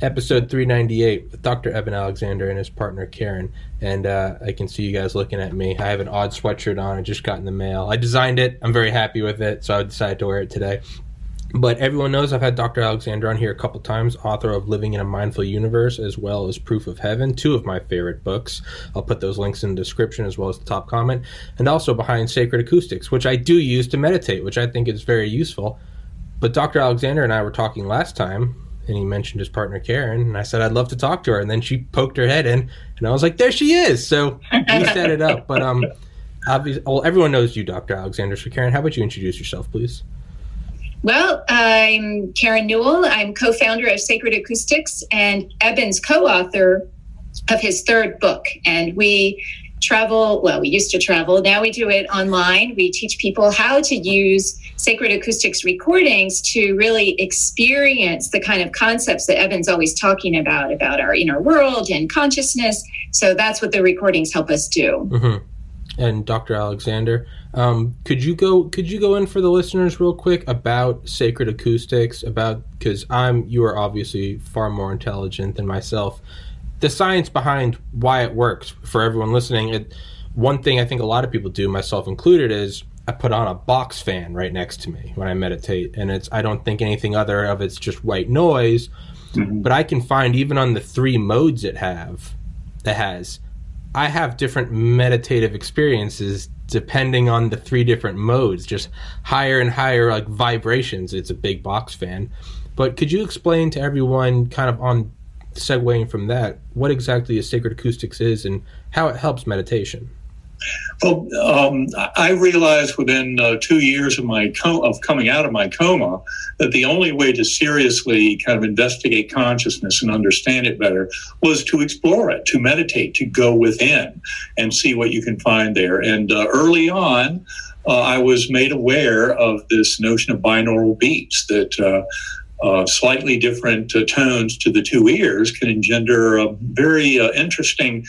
Episode 398 with Dr. Eben Alexander and his partner Karen. And uh, I can see you guys looking at me. I have an odd sweatshirt on. I just got in the mail. I designed it. I'm very happy with it, so I decided to wear it today. But everyone knows I've had Dr. Alexander on here a couple times, author of Living in a Mindful Universe as well as Proof of Heaven, two of my favorite books. I'll put those links in the description as well as the top comment. And also behind Sacred Acoustics, which I do use to meditate, which I think is very useful. But Dr. Alexander and I were talking last time, and he mentioned his partner Karen, and I said I'd love to talk to her, and then she poked her head in, and I was like, there she is. So we set it up. But um, obviously, well, everyone knows you, Dr. Alexander. So Karen, how about you introduce yourself, please? Well, I'm Karen Newell. I'm co-founder of Sacred Acoustics and Eben's co-author of his third book, and we travel well we used to travel now we do it online we teach people how to use sacred acoustics recordings to really experience the kind of concepts that Eben's always talking about about our inner world and consciousness so that's what the recordings help us do mm-hmm. and dr alexander um, could you go could you go in for the listeners real quick about sacred acoustics about because i'm you are obviously far more intelligent than myself the science behind why it works for everyone listening. It, one thing I think a lot of people do, myself included, is I put on a box fan right next to me when I meditate, and it's I don't think anything other of it's just white noise. Mm-hmm. But I can find even on the three modes it have, that has, I have different meditative experiences depending on the three different modes, just higher and higher like vibrations. It's a big box fan. But could you explain to everyone kind of on segueing from that, what exactly a sacred acoustics is and how it helps meditation. Well, um, I realized within uh, two years of my of coming out of my coma that the only way to seriously kind of investigate consciousness and understand it better was to explore it, to meditate, to go within and see what you can find there. And uh, early on, uh, I was made aware of this notion of binaural beats that uh, uh, slightly different uh, tones to the two ears can engender a very uh, interesting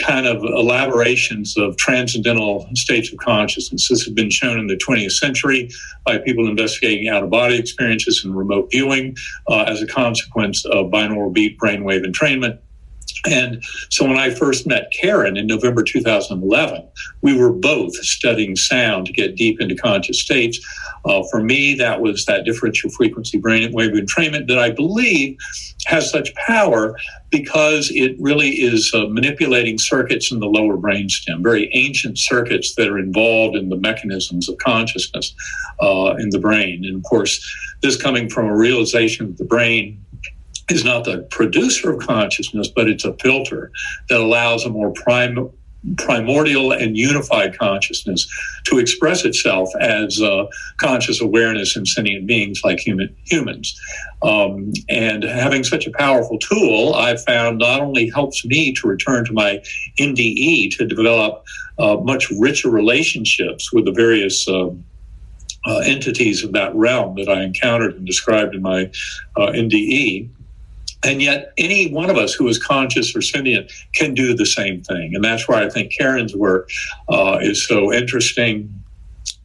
kind of elaborations of transcendental states of consciousness. This has been shown in the 20th century by people investigating out of body experiences and remote viewing uh, as a consequence of binaural beat brainwave entrainment. And so when I first met Karen in November 2011, we were both studying sound to get deep into conscious states. Uh, for me, that was that differential frequency brainwave entrainment that I believe has such power because it really is uh, manipulating circuits in the lower brainstem, very ancient circuits that are involved in the mechanisms of consciousness uh, in the brain. And of course, this coming from a realization of the brain is not the producer of consciousness, but it's a filter that allows a more prime, primordial and unified consciousness to express itself as uh, conscious awareness in sentient beings like human humans. Um, and having such a powerful tool, I've found not only helps me to return to my NDE to develop uh, much richer relationships with the various. Uh, uh, entities of that realm that I encountered and described in my uh, NDE, and yet, any one of us who is conscious or sentient can do the same thing. And that's why I think Karen's work uh, is so interesting.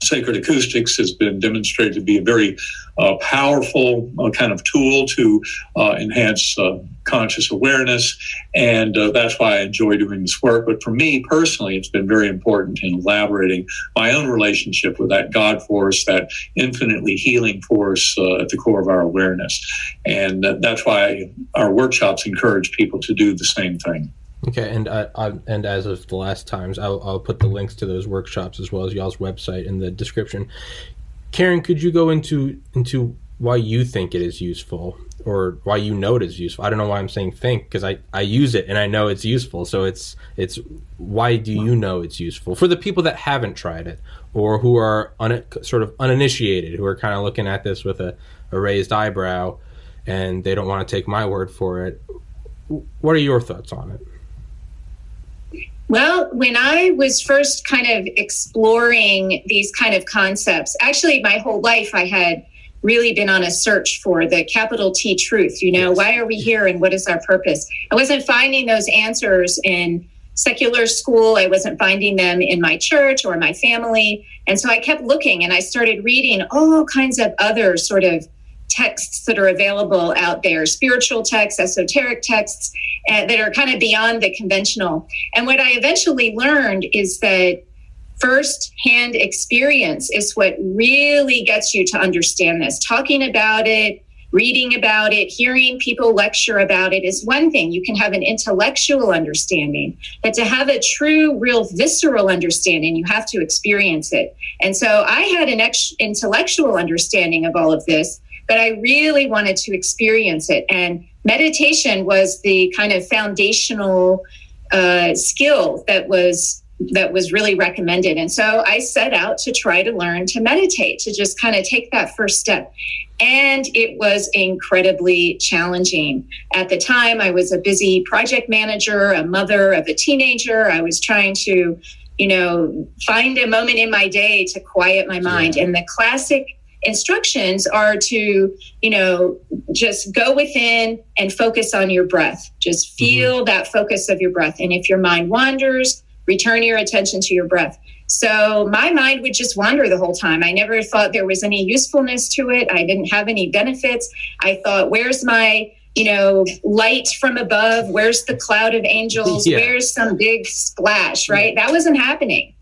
Sacred acoustics has been demonstrated to be a very uh, powerful uh, kind of tool to uh, enhance uh, conscious awareness. And uh, that's why I enjoy doing this work. But for me personally, it's been very important in elaborating my own relationship with that God force, that infinitely healing force uh, at the core of our awareness. And that's why our workshops encourage people to do the same thing. Okay, and I, and as of the last times, I'll, I'll put the links to those workshops as well as y'all's website in the description. Karen, could you go into into why you think it is useful or why you know it is useful? I don't know why I'm saying think because I, I use it and I know it's useful. So it's it's why do you know it's useful for the people that haven't tried it or who are un, sort of uninitiated who are kind of looking at this with a, a raised eyebrow and they don't want to take my word for it. what are your thoughts on it? Well, when I was first kind of exploring these kind of concepts, actually, my whole life I had really been on a search for the capital T truth. You know, why are we here and what is our purpose? I wasn't finding those answers in secular school. I wasn't finding them in my church or my family. And so I kept looking and I started reading all kinds of other sort of texts that are available out there spiritual texts, esoteric texts uh, that are kind of beyond the conventional. And what I eventually learned is that first hand experience is what really gets you to understand this. Talking about it, reading about it, hearing people lecture about it is one thing. You can have an intellectual understanding, but to have a true, real visceral understanding, you have to experience it. And so I had an ex- intellectual understanding of all of this, but I really wanted to experience it. And meditation was the kind of foundational uh, skill that was that was really recommended. And so I set out to try to learn to meditate, to just kind of take that first step. And it was incredibly challenging. At the time, I was a busy project manager, a mother of a teenager. I was trying to, you know, find a moment in my day to quiet my mind. And the classic instructions are to, you know, just go within and focus on your breath. Just mm-hmm. feel mm-hmm. that focus of your breath. And if your mind wanders, return your attention to your breath. So my mind would just wander the whole time. I never thought there was any usefulness to it. I didn't have any benefits. I thought, where's my you know, light from above. Where's the cloud of angels? Yeah. Where's some big splash, right? That wasn't happening.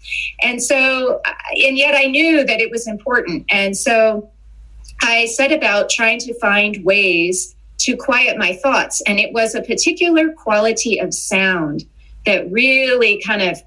And so, and yet I knew that it was important. And so I set about trying to find ways to quiet my thoughts. And it was a particular quality of sound that really kind of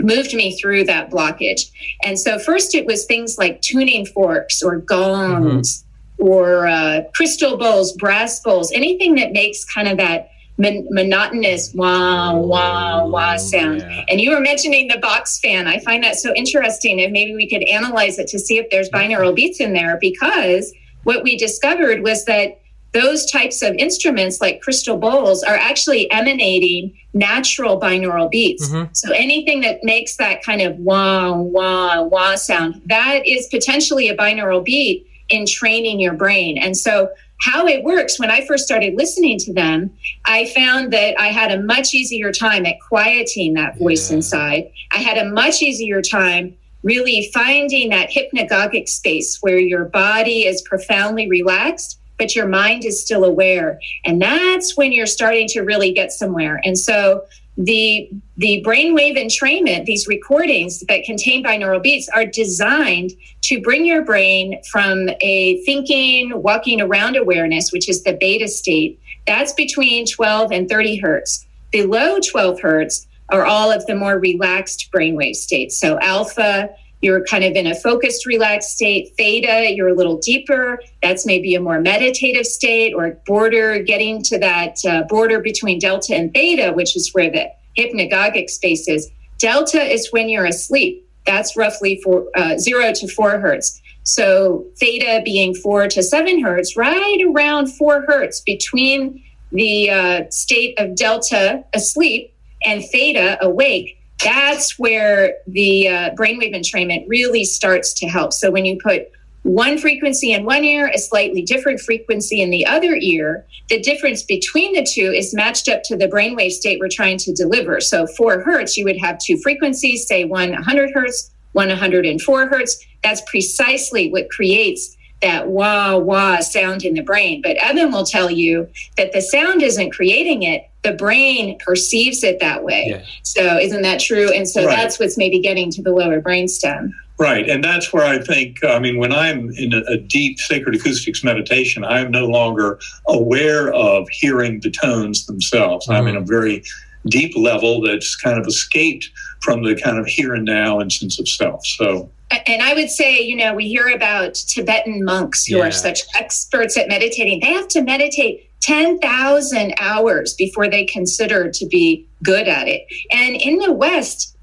moved me through that blockage. And so, first, it was things like tuning forks or gongs. Mm-hmm or uh, crystal bowls, brass bowls, anything that makes kind of that mon- monotonous wah wah wah sound. Yeah. And you were mentioning the box fan. I find that so interesting, and maybe we could analyze it to see if there's binaural beats in there because what we discovered was that those types of instruments like crystal bowls are actually emanating natural binaural beats. Mm-hmm. So anything that makes that kind of wah wah wah sound, that is potentially a binaural beat in training your brain. And so, how it works when I first started listening to them, I found that I had a much easier time at quieting that voice inside. I had a much easier time really finding that hypnagogic space where your body is profoundly relaxed but your mind is still aware and that's when you're starting to really get somewhere and so the the brainwave entrainment, these recordings that contain binaural beats, are designed to bring your brain from a thinking, walking around awareness, which is the beta state. That's between 12 and 30 hertz. Below 12 hertz are all of the more relaxed brainwave states. So alpha, you're kind of in a focused, relaxed state. Theta, you're a little deeper. That's maybe a more meditative state or border, getting to that uh, border between delta and theta, which is where the hypnagogic space is. Delta is when you're asleep. That's roughly for uh, zero to four hertz. So theta being four to seven hertz, right around four hertz between the uh, state of delta asleep and theta awake that's where the uh, brainwave entrainment really starts to help. So when you put one frequency in one ear, a slightly different frequency in the other ear, the difference between the two is matched up to the brainwave state we're trying to deliver. So four hertz, you would have two frequencies, say one 100 hertz, one 104 hertz. That's precisely what creates that wah wah sound in the brain. But Eben will tell you that the sound isn't creating it, the brain perceives it that way. Yeah. So isn't that true? And so right. that's what's maybe getting to the lower brainstem. Right. And that's where I think, I mean, when I'm in a, a, deep sacred acoustics meditation, I'm no longer aware of hearing the tones themselves. Mm-hmm. I'm in a very deep level that's kind of escaped from the kind of here and now and sense of self. So and I would say, you know, we hear about Tibetan monks who yeah. are such experts at meditating. They have to meditate 10,000 hours before they consider to be good at it. And in the West,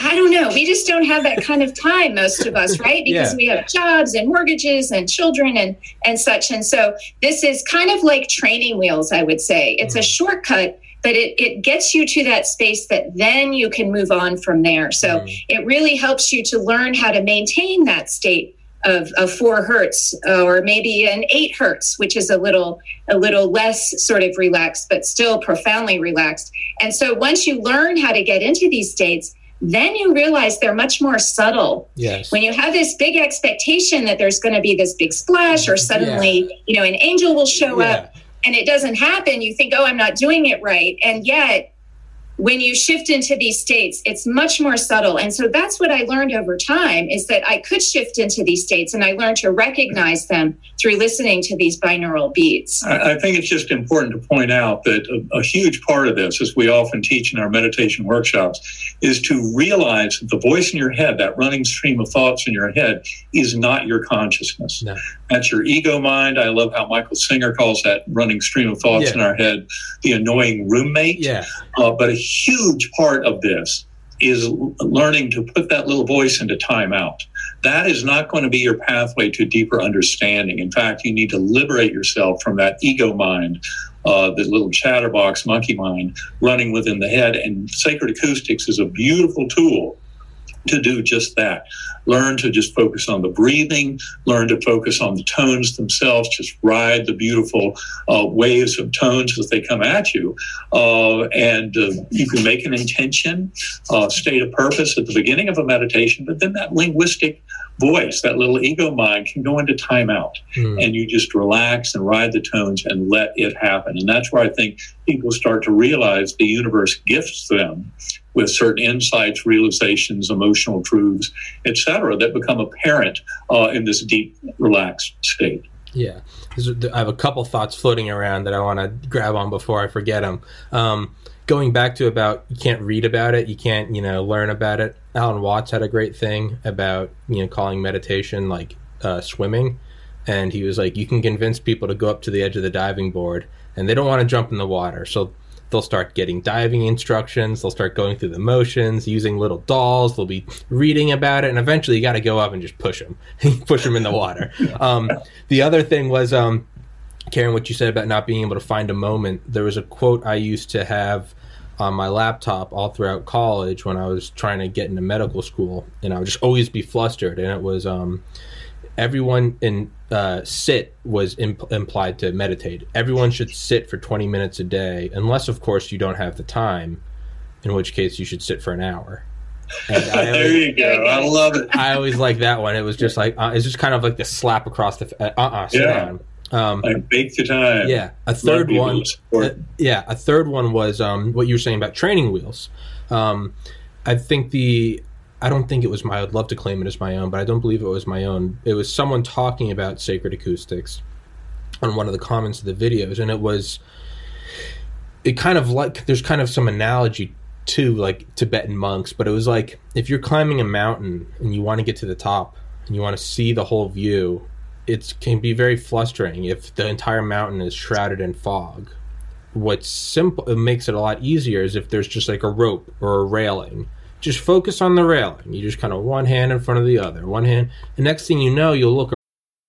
I don't know. We just don't have that kind of time, most of us, right? Because yeah. we have jobs and mortgages and children and and such. And so this is kind of like training wheels, I would say. It's mm. a shortcut, but it, it gets you to that space that then you can move on from there. So mm. it really helps you to learn how to maintain that state of, of four hertz or maybe an eight hertz which is a little a little less sort of relaxed but still profoundly relaxed and so once you learn how to get into these states then you realize they're much more subtle. Yes. When you have this big expectation that there's going to be this big splash or suddenly, yeah. you know, an angel will show yeah. up and it doesn't happen, you think, oh, I'm not doing it right. And yet when you shift into these states it's much more subtle and so that's what i learned over time is that i could shift into these states and i learned to recognize them through listening to these binaural beats i, think it's just important to point out that a, a, huge part of this as we often teach in our meditation workshops is to realize that the voice in your head that running stream of thoughts in your head is not your consciousness no. that's your ego mind i love how michael singer calls that running stream of thoughts yeah. in our head the annoying roommate yeah. Uh, but a huge part of this is learning to put that little voice into timeout. That is not going to be your pathway to deeper understanding. In fact, you need to liberate yourself from that ego mind, uh, the little chatterbox monkey mind running within the head. And sacred acoustics is a beautiful tool to do just that. Learn to just focus on the breathing, learn to focus on the tones themselves, just ride the beautiful uh, waves of tones as they come at you. Uh, and uh, you can make an intention, uh, state a purpose at the beginning of a meditation, but then that linguistic voice, that little ego mind can go into timeout mm. and you just relax and ride the tones and let it happen. And that's where I think people start to realize the universe gifts them with certain insights, realizations, emotional truths, etc., that become apparent uh, in this deep, relaxed state. Yeah, I have a couple thoughts floating around that I want to grab on before I forget them. Um, going back to about you can't read about it, you can't you know learn about it. Alan Watts had a great thing about you know calling meditation like uh, swimming, and he was like, you can convince people to go up to the edge of the diving board, and they don't want to jump in the water, so they'll start getting diving instructions they'll start going through the motions using little dolls they'll be reading about it and eventually you got to go up and just push them push them in the water. Um, the other thing was um, Karen, what you said about not being able to find a moment, there was a quote I used to have on my laptop all throughout college when I was trying to get into medical school, and I would just always be flustered. And it was um, everyone in uh, sit was imp- implied to meditate. Everyone should sit for 20 minutes a day, unless, of course, you don't have the time, in which case you should sit for an hour. Always, there you go. I love it. I always like that one. It was just like uh, it's just kind of like the slap across the uh uh yeah. Down. Um, the time. Yeah, a third one. Uh, yeah, a third one was um, what you were saying about training wheels. Um, I think the. I don't think it was my. I'd love to claim it as my own, but I don't believe it was my own. It was someone talking about sacred acoustics on one of the comments of the videos, and it was. It kind of like there's kind of some analogy to like Tibetan monks, but it was like if you're climbing a mountain and you want to get to the top and you want to see the whole view it can be very frustrating if the entire mountain is shrouded in fog. What's simple it makes it a lot easier is if there's just like a rope or a railing. Just focus on the railing. You just kind of one hand in front of the other, one hand. The next thing you know, you'll look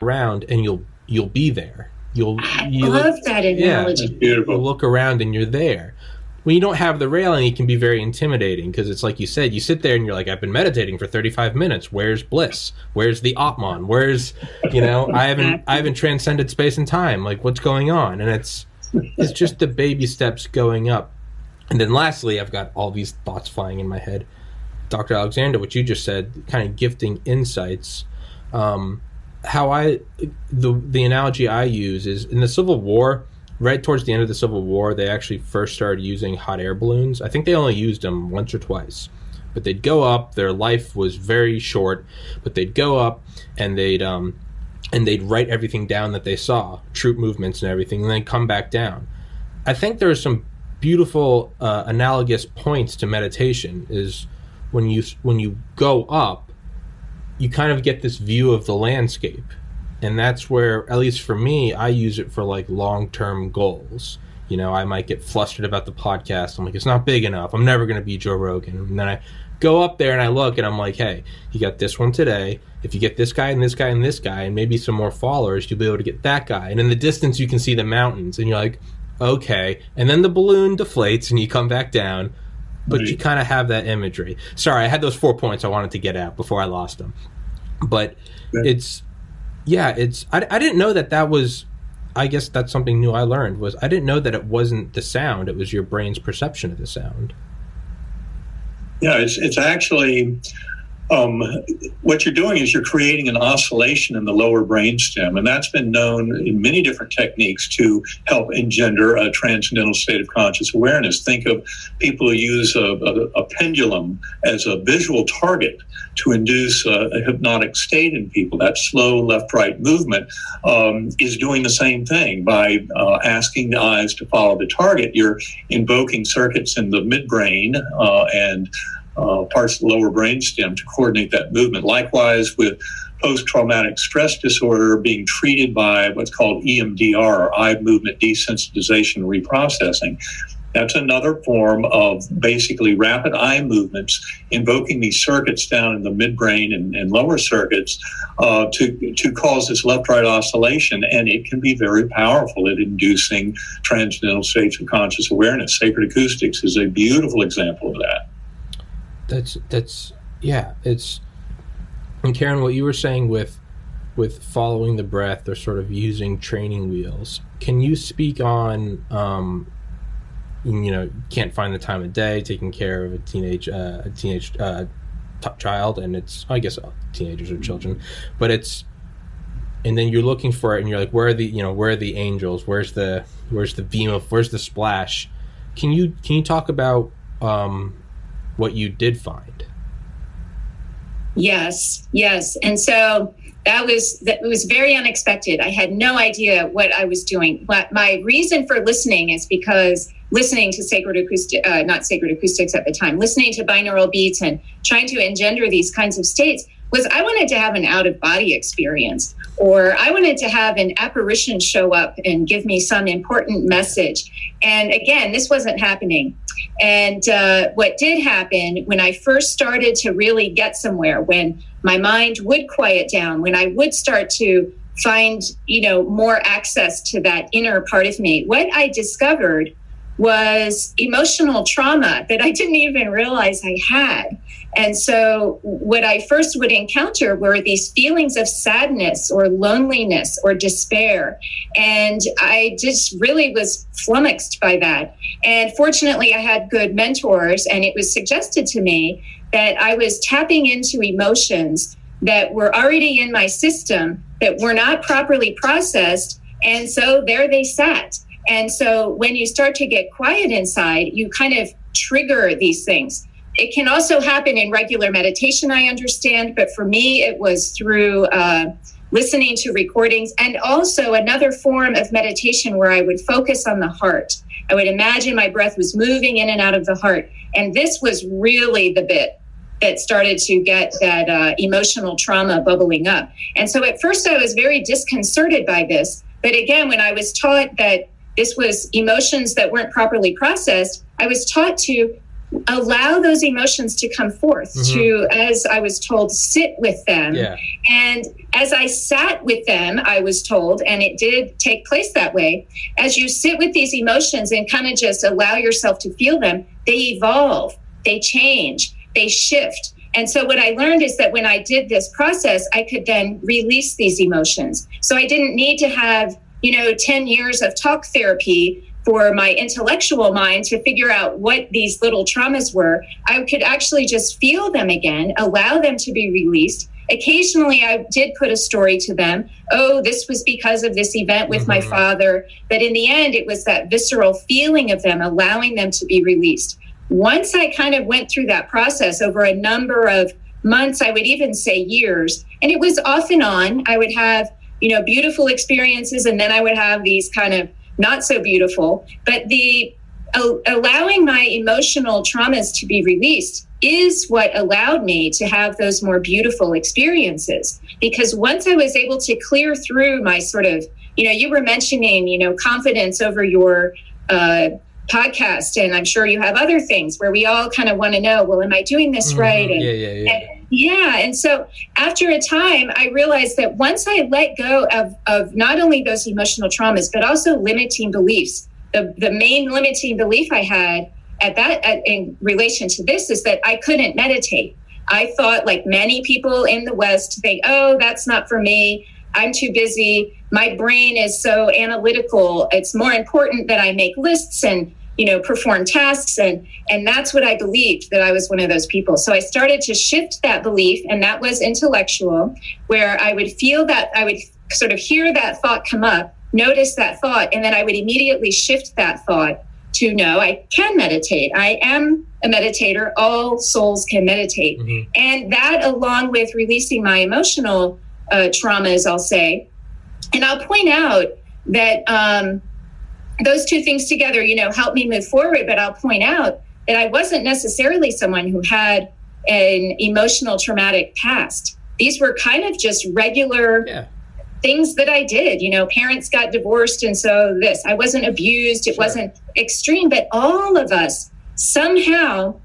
around and you'll you'll be there. You'll you love look, that analogy. Yeah, beautiful. You'll look around and you're there. When you don't have the railing, it can be very intimidating because it's like you said, you sit there and you're like, I've been meditating for 35 minutes. Where's bliss? Where's the Atman? Where's, you know, I haven't, I haven't transcended space and time. Like, what's going on? And it's, it's just the baby steps going up. And then lastly, I've got all these thoughts flying in my head. Dr. Alexander, what you just said, kind of gifting insights. Um, how I the the analogy I use is in the Civil War, right towards the end of the Civil War, they actually first started using hot air balloons. I think they only used them once or twice, but they'd go up. Their life was very short, but they'd go up and they'd um, and they'd write everything down that they saw, troop movements and everything, and then come back down. I think there's some beautiful uh, analogous points to meditation. Is when you when you go up, you kind of get this view of the landscape, and that's where, at least for me, I use it for like long term goals. You know, I might get flustered about the podcast. I'm like, it's not big enough. I'm never going to be Joe Rogan. And then I go up there and I look and I'm like, hey, you got this one today. If you get this guy and this guy and this guy and maybe some more followers, you'll be able to get that guy. And in the distance, you can see the mountains and you're like, okay. And then the balloon deflates and you come back down, but right. you kind of have that imagery. Sorry, I had those four points I wanted to get at before I lost them. But yeah. it's, yeah, it's, I, I didn't know that that was I guess that's something new I learned was I didn't know that it wasn't the sound; it was your brain's perception of the sound. Yeah, it's it's actually um, what you're doing is you're creating an oscillation in the lower brainstem, and that's been known in many different techniques to help engender a transcendental state of conscious awareness. Think of people who use a, a, a pendulum as a visual target to induce a, a, hypnotic state in people. That slow left right movement um, is doing the same thing by uh, asking the eyes to follow the target. You're invoking circuits in the midbrain uh, and uh, parts of the lower brainstem to coordinate that movement. Likewise, with post traumatic stress disorder being treated by what's called EMDR, or eye movement desensitization reprocessing. That's another form of basically rapid eye movements, invoking these circuits down in the midbrain and, and lower circuits uh, to, to cause this left right oscillation. And it can be very powerful at inducing transcendental states of conscious awareness. Sacred acoustics is a beautiful example of that that's that's yeah it's and karen what you were saying with with following the breath or sort of using training wheels can you speak on um you know can't find the time of day taking care of a teenage uh, a teenage uh, t- child and it's i guess teenagers or children but it's and then you're looking for it and you're like where are the you know where are the angels? Where's the where's the beam of where's the splash? Can you can you talk about um what you did find. Yes, yes. And so that was that was very unexpected. I had no idea what I was doing. But my reason for listening is because listening to sacred acoustic, uh, not sacred acoustics at the time, listening to binaural beats and trying to engender these kinds of states was I wanted to have an out of body experience, or I wanted to have an apparition show up and give me some important message. And again, this wasn't happening. And uh, what did happen when I first started to really get somewhere, when my mind would quiet down, when I would start to find, you know, more access to that inner part of me, what I discovered was emotional trauma that I didn't even realize I had. And so, what I first would encounter were these feelings of sadness or loneliness or despair. And I just really was flummoxed by that. And fortunately, I had good mentors, and it was suggested to me that I was tapping into emotions that were already in my system that were not properly processed. And so, there they sat. And so, when you start to get quiet inside, you kind of trigger these things it can also happen in regular meditation, I understand, but for me, it was through uh, listening to recordings and also another form of meditation where I would focus on the heart. I would imagine my breath was moving in and out of the heart. And this was really the bit that started to get that uh, emotional trauma bubbling up. And so at first, I was very disconcerted by this. But again, when I was taught that this was emotions that weren't properly processed, I was taught to allow those emotions to come forth mm-hmm. to as i was told sit with them yeah. and as i sat with them i was told and it did take place that way as you sit with these emotions and kind of just allow yourself to feel them they evolve they change they shift and so what i learned is that when i did this process i could then release these emotions so i didn't need to have you know 10 years of talk therapy for my intellectual mind to figure out what these little traumas were, I could actually just feel them again, allow them to be released. Occasionally, I did put a story to them. Oh, this was because of this event with mm-hmm. my father. But in the end, it was that visceral feeling of them, allowing them to be released. once I kind of went through that process over a number of months, I would even say years, and it was off and on. I would have, you know, beautiful experiences, and then I would have these kind of not so beautiful. But the allowing my emotional traumas to be released is what allowed me to have those more beautiful experiences. Because once I was able to clear through my sort of, you know, you were mentioning, you know, confidence over your uh, podcast, and I'm sure you have other things where we all kind of want to know, well, am I doing this mm-hmm. right? And, yeah, yeah, yeah. And, yeah. And so after a time, I realized that once I let go of, of not only those emotional traumas, but also limiting beliefs, the, the main limiting belief I had at that at, in relation to this is that I couldn't meditate. I thought, like many people in the West, think, oh, that's not for me. I'm too busy. My brain is so analytical. It's more important that I make lists and you know perform tasks and and that's what i believed that i was one of those people so i started to shift that belief and that was intellectual where i would feel that i would sort of hear that thought come up notice that thought and then i would immediately shift that thought to know I can meditate. I am a meditator. All souls can meditate. Mm-hmm. And that, along with releasing my emotional uh, traumas, I'll say, and I'll point out that um, those two things together, you know, help me move forward. But I'll point out that I wasn't necessarily someone who had an emotional traumatic past. These were kind of just regular yeah things that I did. You know, parents got divorced, and so this. I wasn't abused, it sure. wasn't extreme, but all of us somehow,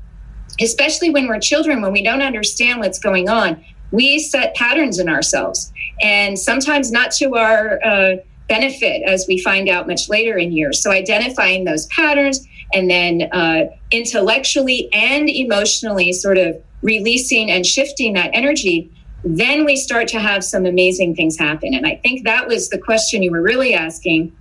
especially when we're children, when we don't understand what's going on, we set patterns in ourselves. And sometimes not to our uh, benefit, as we find out much later in years. So, identifying those patterns and then uh, intellectually and emotionally sort of releasing and shifting that energy then we start to have some amazing things happen. And I think that was the question you were really asking.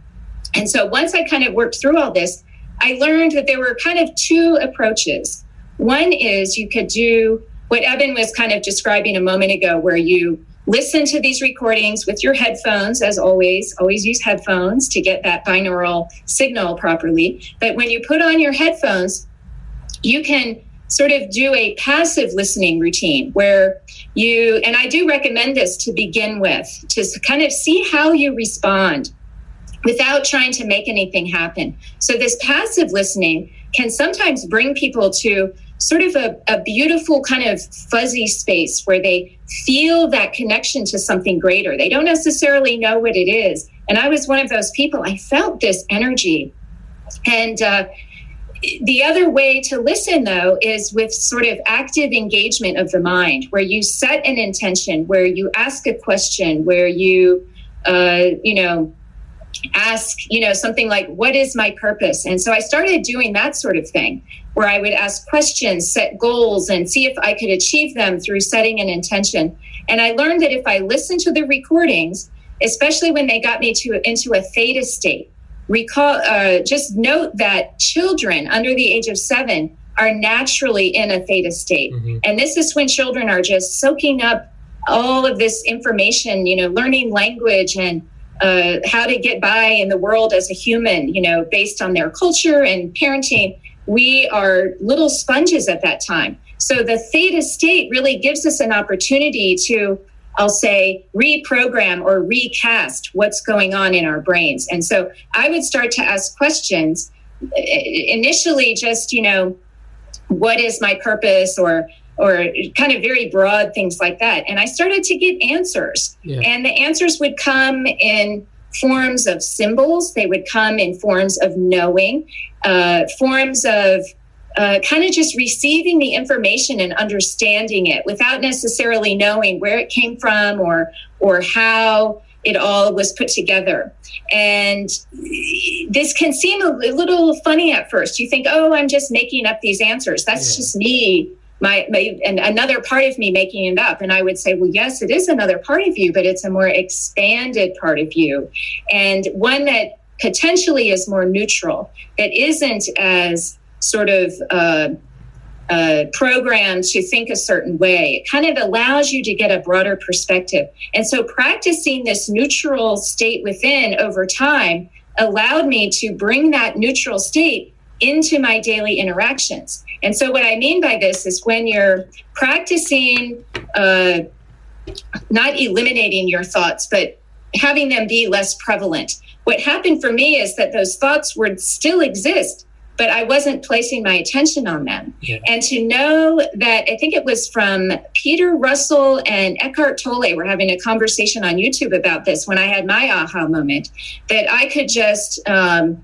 And so once I kind of worked through all this, I learned that there were kind of two approaches. One is you could do what Eben was kind of describing a moment ago, where you listen to these recordings with your headphones, as always. Always use headphones to get that binaural signal properly. But when you put on your headphones, you can sort of do a passive listening routine where you, and I do recommend this to begin with, to kind of see how you respond without trying to make anything happen. So, this passive listening can sometimes bring people to sort of a, a, beautiful kind of fuzzy space where they feel that connection to something greater. They don't necessarily know what it is. And I was one of those people. I felt this energy. And uh, the other way to listen, though, is with sort of active engagement of the mind, where you set an intention, where you ask a question, where you, uh, you know, ask, you know, something like, What is my purpose? And so I started doing that sort of thing, where I would ask questions, set goals, and see if I could achieve them through setting an intention. And I learned that if I listened to the recordings, especially when they got me to into a theta state, recall uh, just note that children under the age of seven are naturally in a theta state mm-hmm. and this is when children are just soaking up all of this information you know learning language and uh, how to get by in the world as a human you know based on their culture and parenting we are little sponges at that time so the theta state really gives us an opportunity to I'll say reprogram or recast what's going on in our brains. And so I would start to ask questions initially just, you know, what is my purpose or or kind of very broad things like that. And I started to get answers. Yeah. And the answers would come in forms of symbols, they would come in forms of knowing, uh, forms of uh, kind of just receiving the information and understanding it without necessarily knowing where it came from or or how it all was put together. And this can seem a little funny at first. You think, "Oh, I'm just making up these answers. That's yeah. just me." My, my and another part of me making it up and i would say well yes it is another part of you but it's a more expanded part of you and one that potentially is more neutral that isn't as sort of uh, uh, programmed to think a certain way. It kind of allows you to get a broader perspective. And so practicing this neutral state within over time allowed me to bring that neutral state into my daily interactions. And so, what I mean by this is when you're practicing uh, not eliminating your thoughts, but having them be less prevalent. What happened for me is that those thoughts would still exist, but I wasn't placing my attention on them. Yeah. And to know that, I think it was from Peter Russell and Eckhart Tolle were having a conversation on YouTube about this when I had my aha moment, that I could just um,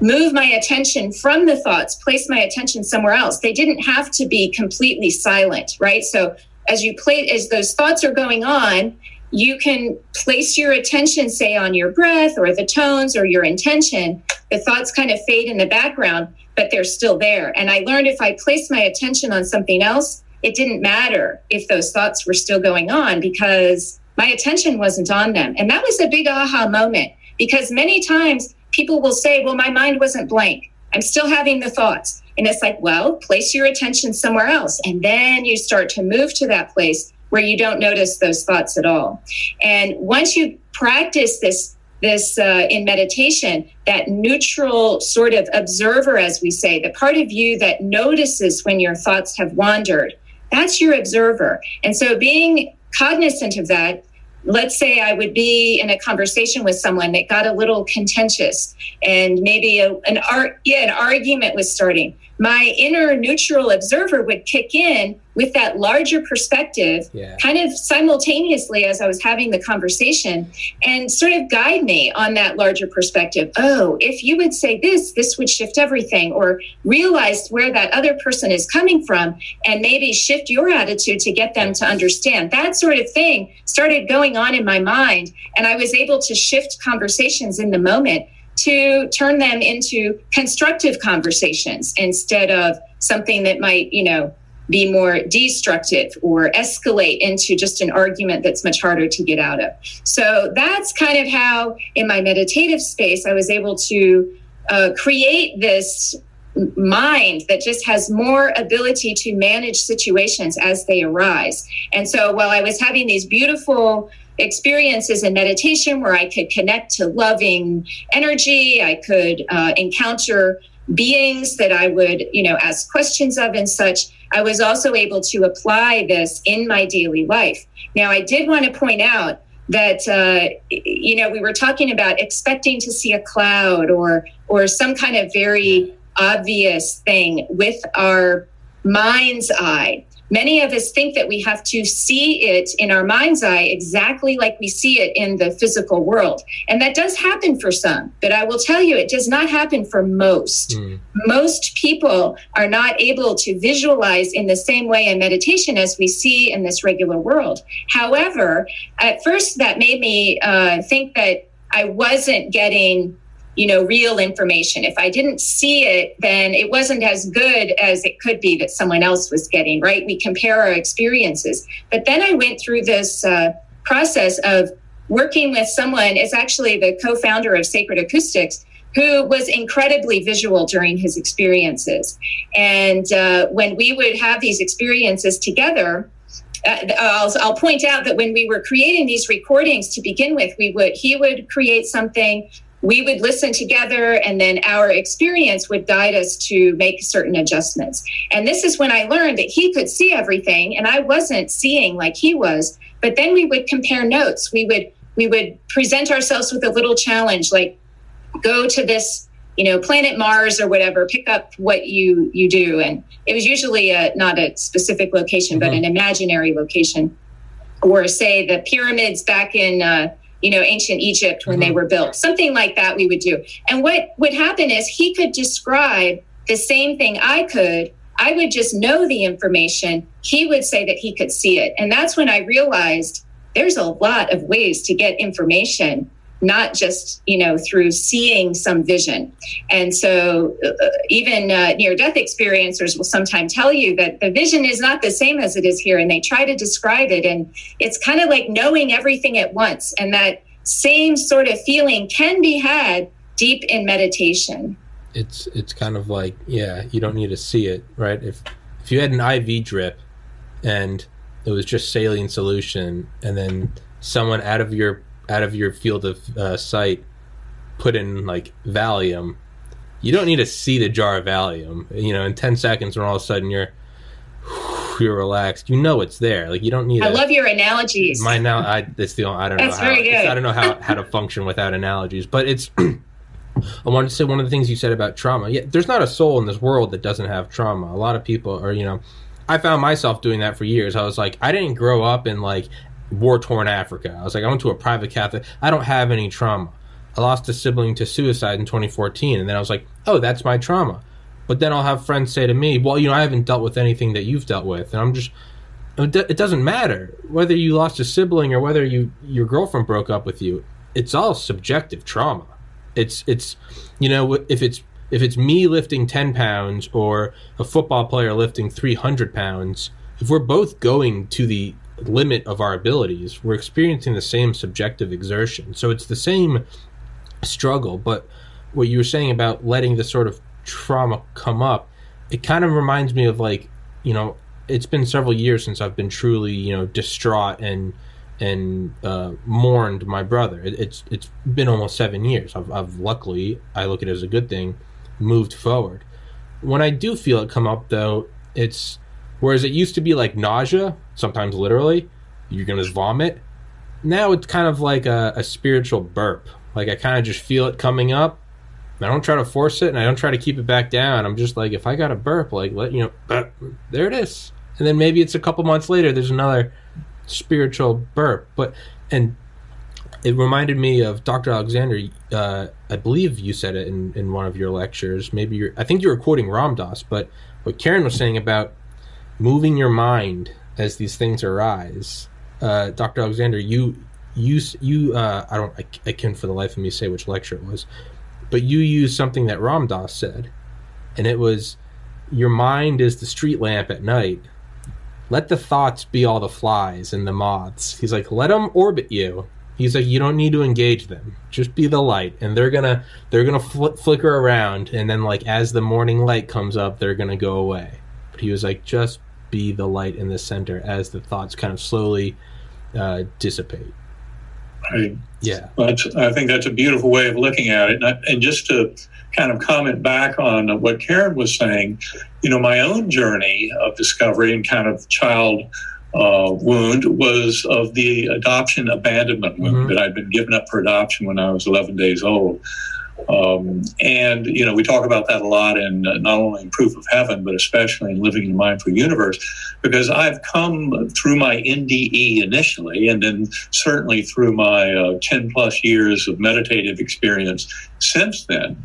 move my attention from the thoughts, place my attention somewhere else. They didn't have to be completely silent, right? So as you play, as those thoughts are going on, you can place your attention, say, on your breath or the tones or your intention. The thoughts kind of fade in the background, but they're still there. And I learned if I placed my attention on something else, it didn't matter if those thoughts were still going on because my attention wasn't on them. And that was a big aha moment because many times people will say, well, my mind wasn't blank. I'm still having the thoughts. And it's like, well, place your attention somewhere else. And then you start to move to that place where you don't notice those thoughts at all. And once you practice this, this uh, in meditation, that neutral sort of observer, as we say, the part of you that notices when your thoughts have wandered, that's your observer. And so being cognizant of that let's say I would be in a conversation with someone that got a little contentious and maybe a, an art, yeah, an argument was starting. My inner neutral observer would kick in with that larger perspective, yeah. kind of simultaneously as I was having the conversation, and sort of guide me on that larger perspective. Oh, if you would say this, this would shift everything, or realize where that other person is coming from and maybe shift your attitude to get them to understand. That sort of thing started going on in my mind, and I was able to shift conversations in the moment to turn them into constructive conversations instead of something that might, you know, be more destructive or escalate into just an argument that's much harder to get out of. So that's kind of how, in my meditative space, I was able to uh, create this mind that just has more ability to manage situations as they arise. And so while I was having these beautiful experiences in meditation where I could connect to loving energy, I could uh, encounter beings that I would, you know, ask questions of and such. I was also able to apply this in my daily life. Now, I did want to point out that uh, you know we were talking about expecting to see a cloud or or some kind of very obvious thing with our mind's eye Many of us think that we have to see it in our mind's eye exactly like we see it in the physical world. And that does happen for some, but I will tell you, it does not happen for most. Mm. Most people are not able to visualize in the same way in meditation as we see in this regular world. However, at first, that made me uh, think that I wasn't getting you know real information. If i didn't see it then it wasn't as good as it could be that someone else was getting right? We compare our experiences. But then i went through this uh, process of working with someone is actually the co-founder of sacred acoustics who was incredibly visual during his experiences. And uh, when we would have these experiences together uh, I'll, I'll, point out that when we were creating these recordings to begin with, we would he would create something we would listen together and then our experience would guide us to make certain adjustments. And this is when I learned that he could see everything and I wasn't seeing like he was. But then we would compare notes. We would we would present ourselves with a little challenge like go to this you know planet mars or whatever pick up what you you do and it was usually a, not a specific location mm-hmm. but an imaginary location or say the pyramids back in uh, you know, ancient Egypt when mm-hmm. they were built, something like that we would do. And what would happen is he could describe the same thing I could. I would just know the information. He would say that he could see it. And that's when I realized there's a lot of ways to get information not just you know through seeing some vision. And so uh, even uh, near death experiencers will sometimes tell you that the vision is not the same as it is here and they try to describe it and it's kind of like knowing everything at once and that same sort of feeling can be had deep in meditation. It's it's kind of like yeah you don't need to see it right? If if you had an iv drip and it was just saline solution and then someone out of your out of your field of uh, sight put in like Valium, you don't need to see the jar of Valium. You know, in ten seconds, when all of a sudden you're you're relaxed, you know it's there. Like you don't need. I a, love your analogies. My now, I that's the only, I don't That's know how very good. I don't know how how to function without analogies, but it's. I wanted to say one of the things you said about trauma. Yeah, there's not a soul in this world that doesn't have trauma. A lot of people are, you know, I found myself doing that for years. I was like, I didn't grow up in like war torn Africa. I was like, I went to a private Catholic. I don't have any trauma. I lost a sibling to suicide in 2014, and then I was like, oh, that's my trauma. But then I'll have friends say to me, well, you know, I haven't dealt with anything that you've dealt with, and I'm just. It doesn't matter whether you lost a sibling or whether you your girlfriend broke up with you. It's all subjective trauma. It's it's you know if it's if it's me lifting 10 pounds or a football player lifting 300 pounds, if we're both going to the limit of our abilities, we're experiencing the same subjective exertion. So it's the same struggle. But what you were saying about letting the sort of trauma come up, it kind of reminds me of like, you know, it's been several years since I've been truly, you know, distraught and and uh, mourned my brother. It, it's it's been almost seven years. I've, I've luckily I look at it as a good thing moved forward. When I do feel it come up, though, it's whereas it used to be like nausea, sometimes literally, you're gonna vomit. Now it's kind of like a, a spiritual burp. Like I kind of just feel it coming up. I don't try to force it, and I don't try to keep it back down. I'm just like, if I got a burp, like let you know, burp, there it is. And then maybe it's a couple months later. There's another spiritual burp, but and it reminded me of Dr. Alexander. Uh, I believe you said it in, in one of your lectures. Maybe you're, I think you were quoting Ram Dass, but what Karen was saying about moving your mind as these things arise. Uh, Dr. Alexander, you you you uh, I don't I, I can for the life of me say which lecture it was, but you used something that Ram Dass said, and it was your mind is the street lamp at night. Let the thoughts be all the flies and the moths. He's like, let them orbit you He's like, you don't need to engage them. Just be the light, and they're gonna they're gonna fl- flicker around, and then like as the morning light comes up, they're gonna go away. But he was like, just be the light in the center as the thoughts kind of slowly uh, dissipate. Right. Yeah. That's, I think that's a beautiful way of looking at it. And, I, and just to kind of comment back on what Karen was saying, you know, my own journey of discovery and kind of child uh, wound was of the adoption abandonment wound mm-hmm. that I'd been given up for adoption when I was 11 days old. Um, and you know we talk about that a lot in uh, not only in proof of heaven but especially in living in the mindful universe because i've come through my nde initially and then certainly through my uh, 10 plus years of meditative experience since then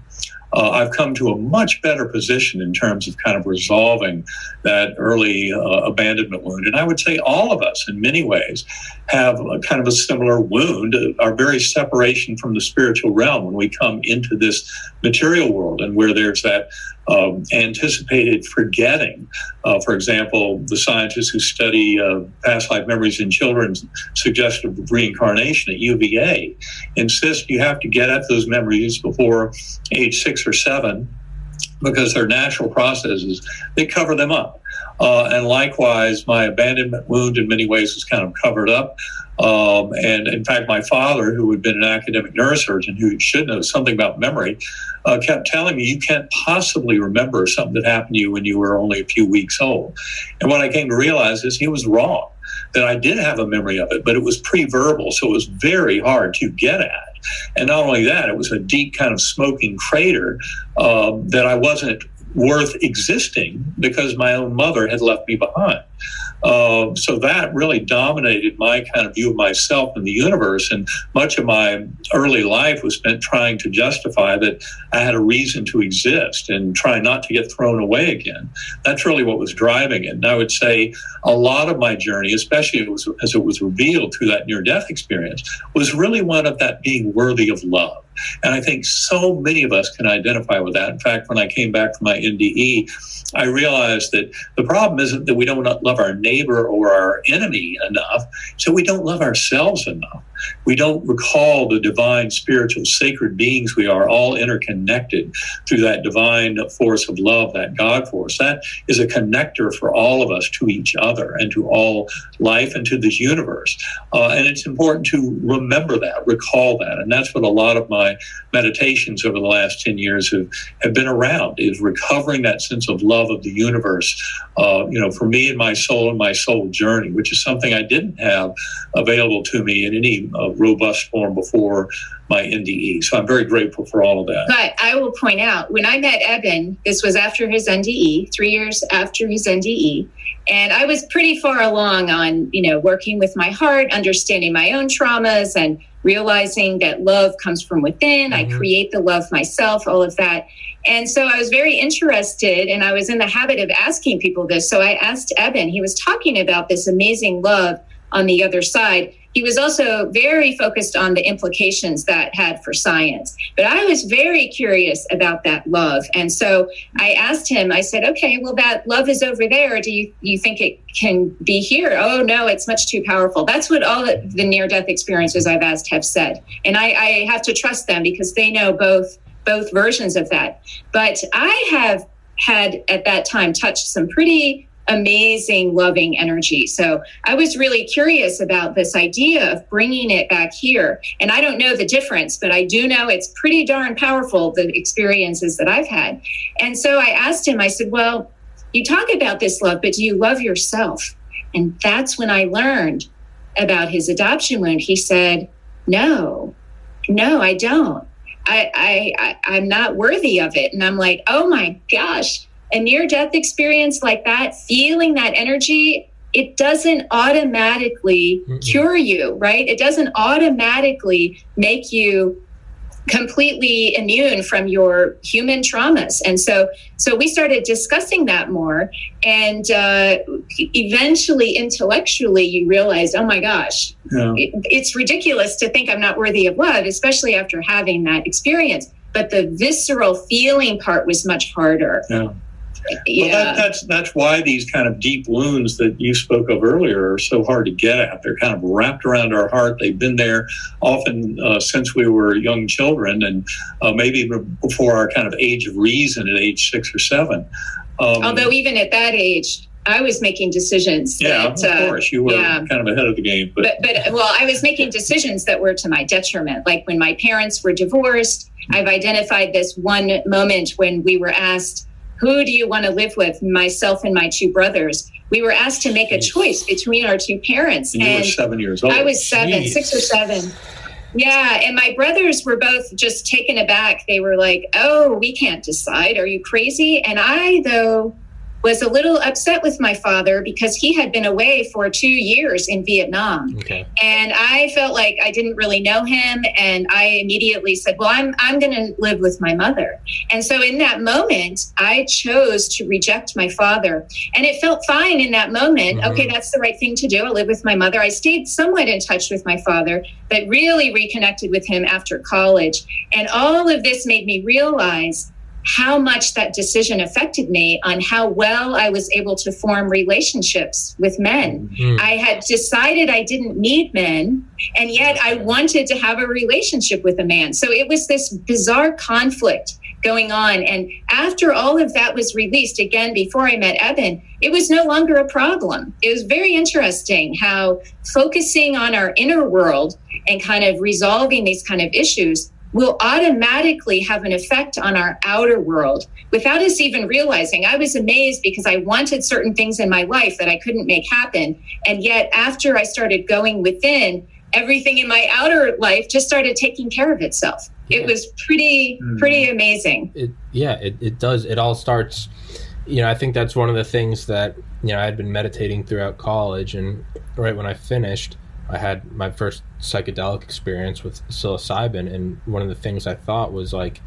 uh, I've come to a much better position in terms of kind of resolving that early uh, abandonment wound. And I would say all of us, in many ways, have a kind of a similar wound, our very separation from the spiritual realm when we come into this material world and where there's that um, anticipated forgetting. Uh, for example, the scientists who study uh, past life memories in children suggestive of reincarnation at UVA insist you have to get at those memories before age six or seven because they're natural processes. They cover them up. Uh, and likewise, my abandonment wound in many ways was kind of covered up. Um, and in fact, my father, who had been an academic neurosurgeon who should know something about memory, uh, kept telling me, You can't possibly remember something that happened to you when you were only a few weeks old. And what I came to realize is he was wrong, that I did have a memory of it, but it was pre verbal. So it was very hard to get at. And not only that, it was a deep kind of smoking crater uh, that I wasn't worth existing because my own mother had left me behind. Uh, so that really dominated my kind of view of myself and the universe. And much of my early life was spent trying to justify that I had a reason to exist and try not to get thrown away again. That's really what was driving it. And I would say a lot of my journey, especially as it was revealed through that near death experience, was really one of that being worthy of love. And I think so many of us can identify with that. In fact, when I came back from my NDE, I realized that the problem isn't that we don't love our neighbor or our enemy enough, so we don't love ourselves enough. We don't recall the divine, spiritual, sacred beings we are, all interconnected through that divine force of love, that God force. That is a connector for all of us to each other and to all life and to this universe. Uh, and it's important to remember that, recall that. And that's what a lot of my meditations over the last 10 years have, have been around, is recovering that sense of love of the universe, uh, you know, for me and my soul and my soul journey, which is something I didn't have available to me in any uh, robust form before my NDE. So I'm very grateful for all of that. But I will point out when I met Eben, this was after his NDE, three years after his NDE. And I was pretty far along on, you know, working with my heart, understanding my own traumas and realizing that love comes from within. Mm-hmm. I create the love myself, all of that. And so I was very interested and I was in the habit of asking people this. So I asked Eben, he was talking about this amazing love on the other side he was also very focused on the implications that had for science. But I was very curious about that love. And so I asked him, I said, okay, well, that love is over there. Do you, you think it can be here? Oh, no, it's much too powerful. That's what all the near death experiences I've asked have said. And I, I have to trust them because they know both both versions of that. But I have had at that time touched some pretty amazing, loving energy. So I was really curious about this idea of bringing it back here. And I don't know the difference, but I do know it's pretty darn powerful, the experiences that I've had. And so I asked him, I said, Well, you talk about this love, but do you love yourself? And that's when I learned about his adoption wound. He said, No, no, I don't. I, I, I I'm not worthy of it. And I'm like, oh my gosh, a near death experience like that, feeling that energy, it doesn't automatically mm cure you, right? It doesn't automatically make you completely immune from your human traumas. And so so we started discussing that more. And uh, eventually intellectually you realized oh my gosh yeah. it, it's ridiculous to think i'm not worthy of love especially after having that experience. But the visceral feeling part was much harder. Yeah yeah. Well, that, that's that's why these kind of deep wounds that you spoke of earlier are so hard to get at. They're kind of wrapped around our heart. They've been there often uh, since we were young children, and uh, maybe before our kind of age of reason at age six or seven. Um, Although even at that age, I was making decisions. Yeah, that, of uh, course, you were yeah. kind of ahead of the game. But. but, but well, I was making decisions that were to my detriment. Like when my parents were divorced, I've identified this one moment when we were asked who do you want to live with? Myself and my two brothers. We were asked to make a choice between our two parents. And, and you were seven years old. I was seven, Jeez. six or seven. Yeah, and my brothers were both just taken aback. They were like, "Oh, we can't decide. Are you crazy?" And I, though, was a little upset with my father because he had been away for two years in Vietnam. Okay. And I felt like I didn't really know him. And I immediately said, Well, I'm, I'm going to live with my mother. And so in that moment, I chose to reject my father. And it felt fine in that moment. Mm-hmm. Okay, that's the right thing to do. I live with my mother. I stayed somewhat in touch with my father, but really reconnected with him after college. And all of this made me realize how much that decision affected me on how well I was able to form relationships with men. Mm-hmm. I had decided I didn't need men, and yet I wanted to have a relationship with a man. So it was this bizarre conflict going on. And after all of that was released, again, before I met Eben, it was no longer a problem. It was very interesting how focusing on our inner world and kind of resolving these kind of issues will automatically have an effect on our outer world without us even realizing. I was amazed because I wanted certain things in my life that I couldn't make happen. And yet, after I started going within, everything in my outer life just started taking care of itself. Yeah. It was pretty, mm. pretty amazing. It, yeah, it, it does. It all starts, you know, I think that's one of the things that, you know, I had been meditating throughout college. And right when I finished, I had my first psychedelic experience with psilocybin, and one of the things I thought was like,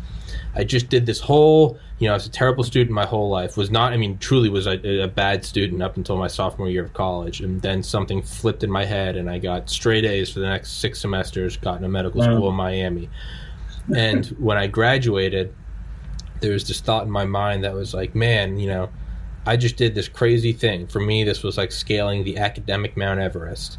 I just did this whole, you know, I was a terrible student my whole life. Was not, I mean, truly was a, a, bad student up until my sophomore year of college, and then something flipped in my head, and I got straight A's for the next six semesters. Got in a medical wow. school in Miami, and when I graduated, there was this thought in my mind that was like, man, you know. I just did this crazy thing. For me, this was like scaling the academic Mount Everest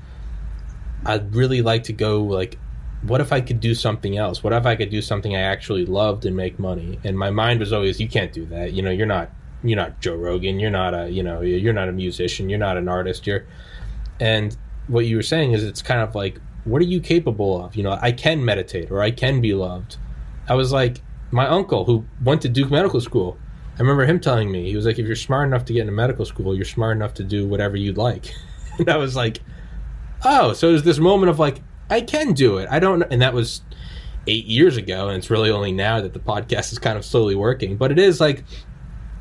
I'd really like to go like what if I could do something else? What if I could do something I actually loved and make money? And my mind was always, you can't do that. You know, you're not you're not Joe Rogan. You're not a you know you're not a musician. You're not an artist. You're and what you were saying is it's kind of like what are you capable of? You know, I can meditate or I can be loved. I was like my uncle who went to Duke Medical School. I remember him telling me he was like, if you're smart enough to get into medical school, you're smart enough to do whatever you'd like. and I was like, oh, so there's this moment of like I can do it. I don't know. And that was eight years ago. And it's really only now that the podcast is kind of slowly working. But it is like,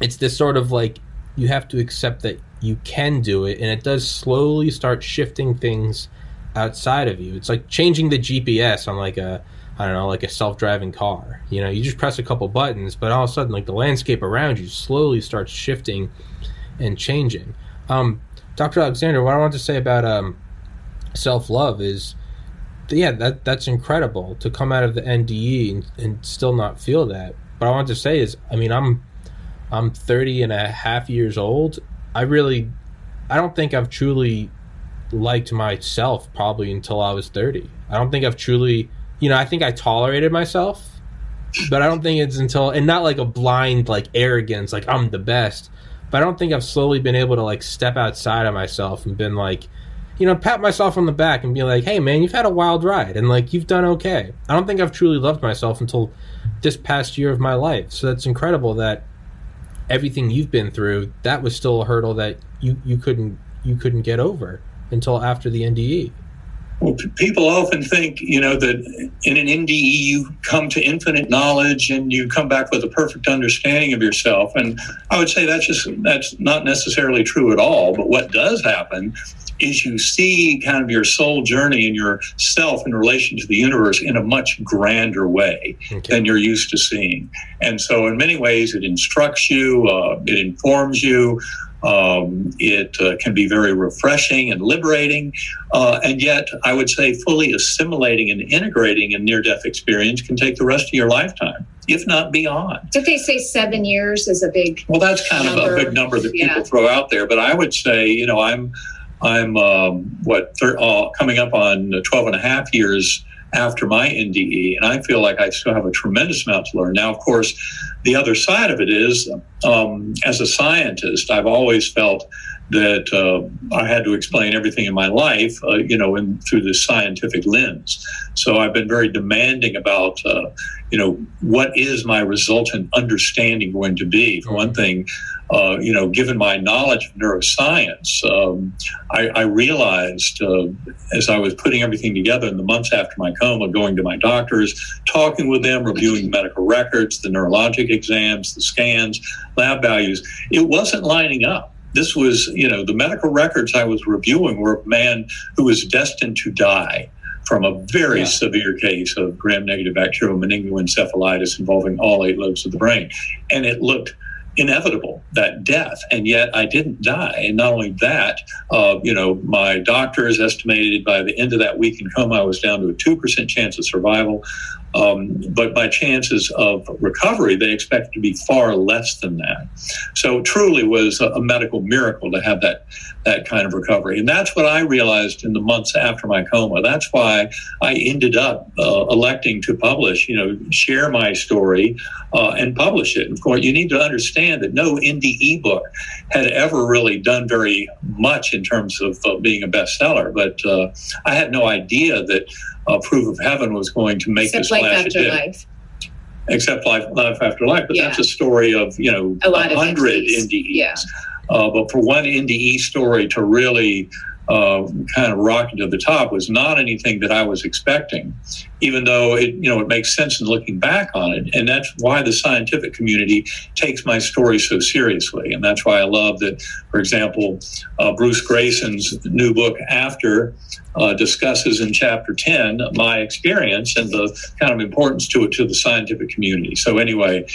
it's this sort of like, you have to accept that you can do it. And it does slowly start shifting things outside of you. It's like changing the GPS on like a, I don't know, like a self driving car. You know, you just press a couple buttons, but all of a sudden, like the landscape around you slowly starts shifting and changing. Um, Dr. Alexander, what I want to say about um, self love is yeah, that that's incredible to come out of the NDE and, and still not feel that. But I want to say is, I mean, I'm I'm 30 and a half years old. I really, I don't think I've truly liked myself probably until I was 30. I don't think I've truly, you know, I think I tolerated myself, but I don't think it's until, and not like a blind like arrogance, like I'm the best. But I don't think I've slowly been able to like step outside of myself and been like, you know, pat myself on the back and be like, hey, man, you've had a wild ride and like you've done okay. I don't think I've truly loved myself until this past year of my life. So that's incredible that everything you've been through, that was still a hurdle that you, you couldn't you couldn't get over until after the NDE. Well, p- people often think, you know, that in an NDE you come to infinite knowledge and you come back with a perfect understanding of yourself. And I would say that's just that's not necessarily true at all. But what does happen is you see kind of your soul journey and your self in relation to the universe in a much grander way okay. than you're used to seeing. And so, in many ways, it instructs you, uh, it informs you. Um, it uh, can be very refreshing and liberating, uh, and yet I would say fully assimilating and integrating a near-death experience can take the rest of your lifetime, if not beyond. Did they say seven years is a big? Well, that's kind number. of a big number that people yeah. throw out there, but I would say, you know, I'm I'm um, what thir- uh, coming up on 12 and a half years after my NDE, and I feel like I still have a tremendous amount to learn. Now, of course, the other side of it is, um, as a scientist, I've always felt that uh, I had to explain everything in my life, uh, you know, in, through this scientific lens. So I've been very demanding about, uh, you know, what is my resultant understanding going to be? For one thing, uh, you know, given my knowledge of neuroscience, um, I, I, realized uh, as I was putting everything together in the months after my coma, going to my doctors, talking with them, reviewing medical records, the neurologic exams, the scans, lab values, it wasn't lining up. This was, you know, the medical records I was reviewing were a man who was destined to die from a very yeah. severe case of gram-negative bacterial meningoencephalitis involving all eight lobes of the brain. And it looked inevitable that death and yet i didn't die and not only that uh, you know my doctors estimated by the end of that week in coma i was down to a 2% chance of survival um, but my chances of recovery, they expect to be far less than that. So truly was a, a, medical miracle to have that that kind of recovery. And that's what I realized in the months after my coma. That's why I ended up uh, electing to publish, you know, share my story uh, and publish it. Of course, you need to understand that no NDE book had ever really done very much in terms of uh, being a bestseller. But uh, I had no idea that uh, Proof of Heaven was going to make Except this life after life. Except life, life after life, but yeah. that's a story of you know a hundred NDEs. Yeah. Uh, but for one NDE story to really uh, kind of rocket to the top was not anything that I was expecting, even though it you know it makes sense in looking back on it, and that's why the scientific community takes my story so seriously, and that's why I love that. For example, uh, Bruce Greyson's new book After uh, discusses in chapter 10 my experience and the kind of importance to it to the scientific community. So, anyway,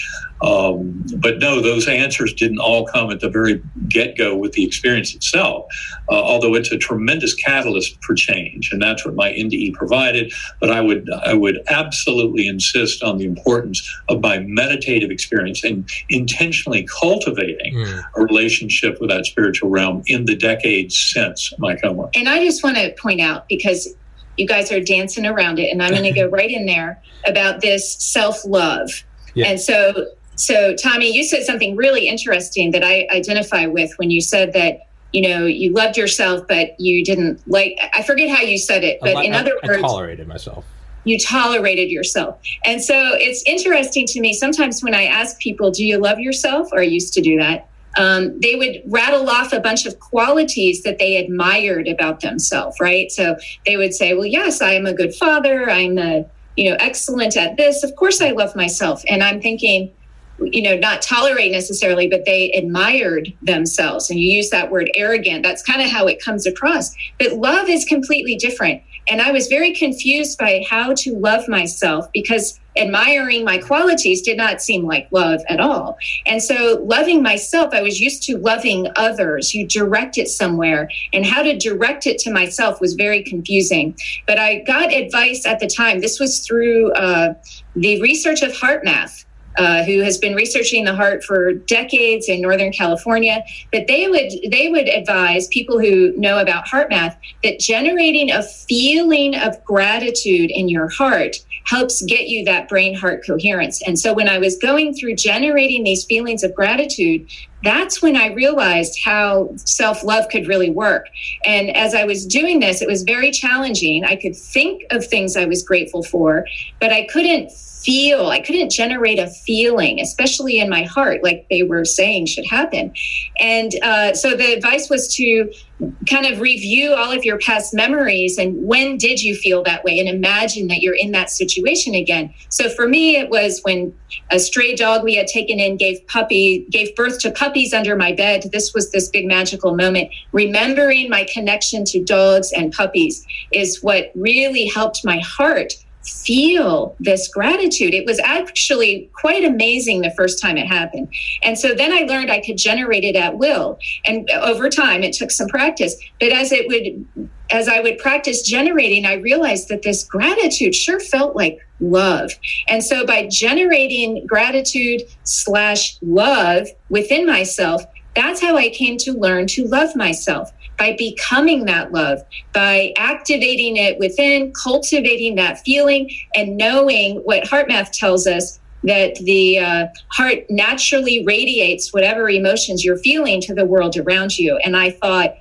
um, but no, those answers didn't all come at the very get go with the experience itself, uh, although it's a tremendous catalyst for change. And that's what my NDE provided. But I would, I would absolutely insist on the importance of my meditative experience and intentionally cultivating mm. a relationship with that spiritual realm in the decades since my coma. And I just want to point out because you guys are dancing around it, and I'm going to go right in there about this self love. Yeah. And so, so Tommy, you said something really interesting that I identify with when you said that you know you loved yourself, but you didn't like. I forget how you said it, but in other words, I tolerated myself you tolerated yourself. And so it's interesting to me sometimes when I ask people, Do you love yourself? Or I used to do that um, they would rattle off a bunch of qualities that they admired about themselves, right? So they would say, "Well, yes, I am a good father. I'm a, you know excellent at this. Of course, I love myself." And I'm thinking, you know, not tolerate necessarily, but they admired themselves. And you use that word arrogant. That's kind of how it comes across. But love is completely different. And I was very confused by how to love myself because admiring my qualities did not seem like love at all. And so, loving myself, I was used to loving others. You direct it somewhere, and how to direct it to myself was very confusing. But I got advice at the time. This was through uh, the research of HeartMath uh, who has been researching the heart for decades in Northern California, that they would they would advise people who know about HeartMath that generating a feeling of gratitude in your heart helps get you that brain heart coherence. And so when I was going through generating these feelings of gratitude, that's when I realized how self love could really work. And as I was doing this, it was very challenging. I could think of things I was grateful for, but I couldn't feel, I couldn't generate a feeling, especially in my heart, like they were saying should happen. And uh, so the advice was to kind of review all of your past memories and when did you feel that way and imagine that you're in that situation again. So for me, it was when a stray dog we had taken in gave puppy, gave birth to puppies under my bed. This was this big magical moment. Remembering my connection to dogs and puppies is what really helped my heart feel this gratitude. It was actually quite amazing the first time it happened. And so then I learned I could generate it at will. And over time, it took some practice. But as it would, as I would practice generating, I realized that this gratitude sure felt like love. And so by generating gratitude slash love within myself, that's how I came to learn to love myself by becoming that love, by activating it within, cultivating that feeling, and knowing what HeartMath tells us that the uh, heart naturally radiates whatever emotions you're feeling to the world around you. And I thought,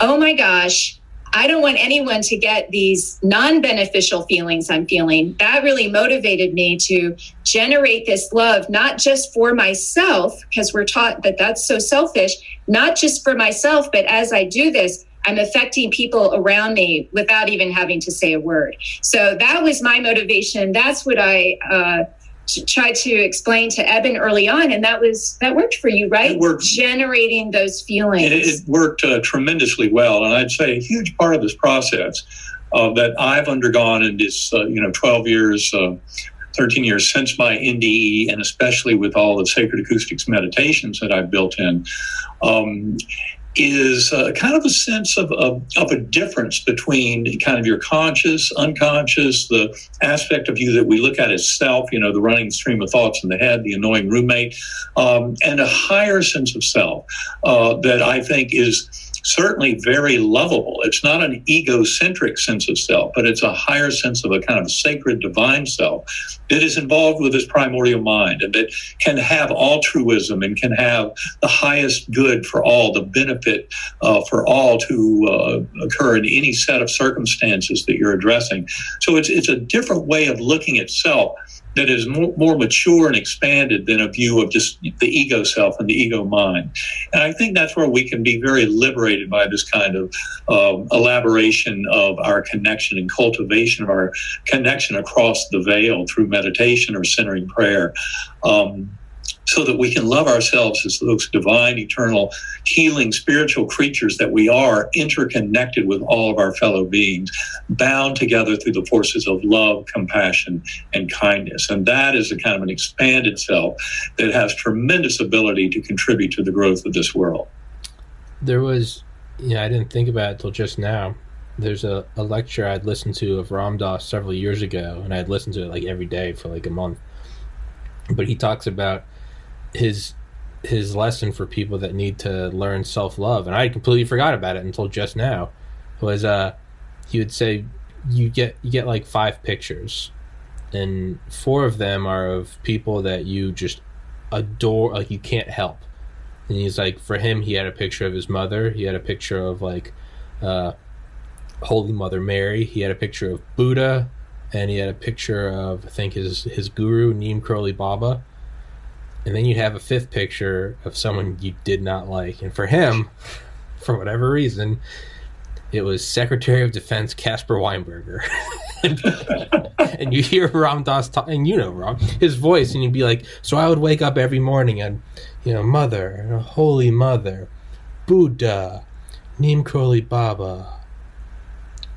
oh my gosh, I don't want anyone to get these non beneficial feelings I'm feeling. That really motivated me to generate this love, not just for myself, because we're taught that that's so selfish, not just for myself, but as I do this, I'm affecting people around me without even having to say a word. So that was my motivation. That's what I uh, tried to explain to Eben early on, and that was that worked for you, right? It worked. Generating those feelings. It, it worked uh, tremendously well, and I'd say a huge part of this process uh, that I've undergone in this, uh, you know, 12 years. Uh, 13 years since my NDE, and especially with all the sacred acoustics meditations that I've built in, um, is uh, kind of a sense of, of, of, a difference between kind of your conscious, unconscious, the aspect of you that we look at as self, you know, the running stream of thoughts in the head, the annoying roommate, um, and a higher sense of self uh, that I think is certainly very lovable. It's not an egocentric sense of self, but it's a higher sense of a kind of sacred divine self that is involved with this primordial mind and that can have altruism and can have the highest good for all, the benefit uh, for all to uh, occur in any set of circumstances that you're addressing. So it's, it's a different way of looking at self that is more, more, mature and expanded than a view of just the ego self and the ego mind. And I think that's where we can be very liberated by this kind of uh, elaboration of our connection and cultivation of our connection across the veil through meditation or centering prayer. Um, so that we can love ourselves as those divine, eternal, healing, spiritual creatures that we are, interconnected with all of our fellow beings, bound together through the forces of love, compassion, and kindness. And that is a kind of an expanded self that has tremendous ability to contribute to the growth of this world. There was, yeah, I didn't think about it till just now. There's a, a lecture I'd listened to of Ram Dass several years ago, and I'd listened to it like every day for like a month. But he talks about his his lesson for people that need to learn self love, and I completely forgot about it until just now. Was uh, he would say you get you get like five pictures, and four of them are of people that you just adore, like you can't help. And he's like, for him, he had a picture of his mother. He had a picture of like uh, Holy Mother Mary. He had a picture of Buddha, and he had a picture of I think his his guru Neem Karoli Baba. And then you have a fifth picture of someone you did not like, and for him, for whatever reason, it was Secretary of Defense Caspar Weinberger. and you hear Ram Dass talk, and you know Ram, his voice, and you'd be like, so I would wake up every morning and, you know, Mother, Holy Mother, Buddha, Neem Baba.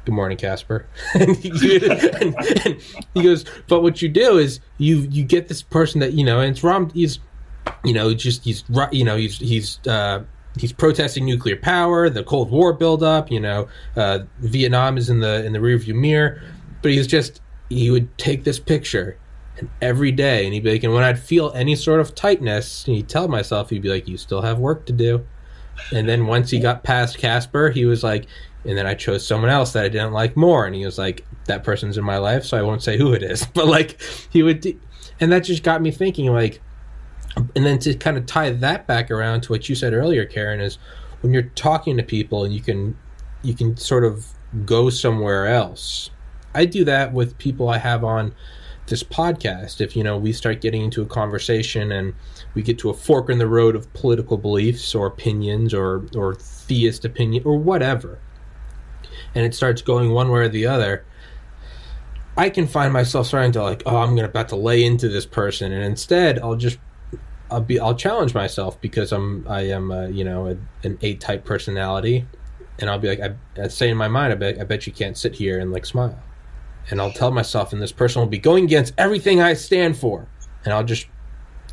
Good morning, caspar and, he, and, and he goes, but what you do is you you get this person that you know, and it's Ram. He's, you know, just he's you know he's he's uh, he's protesting nuclear power, the Cold War buildup. You know, uh, Vietnam is in the in the rearview mirror, but he's just he would take this picture and every day, and he'd be like, and when I'd feel any sort of tightness, he'd tell myself, he'd be like, you still have work to do. And then once he got past Caspar, he was like, and then I chose someone else that I didn't like more, and he was like, that person's in my life, so I won't say who it is, but like he would, de- and that just got me thinking, like and then to kind of tie that back around to what you said earlier karen is when you're talking to people and you can you can sort of go somewhere else. I do that with people i have on this podcast. If you know we start getting into a conversation and we get to a fork in the road of political beliefs or opinions or or theist opinion or whatever and it starts going one way or the other i can find myself starting to like oh i'm gonna about to lay into this person and instead i'll just I'll be I'll challenge myself because I'm I am a, you know a, an eight type personality, and I'll be like I, I say in my mind I bet I bet you can't sit here and like smile, and I'll tell myself and this person will be going against everything I stand for, and I'll just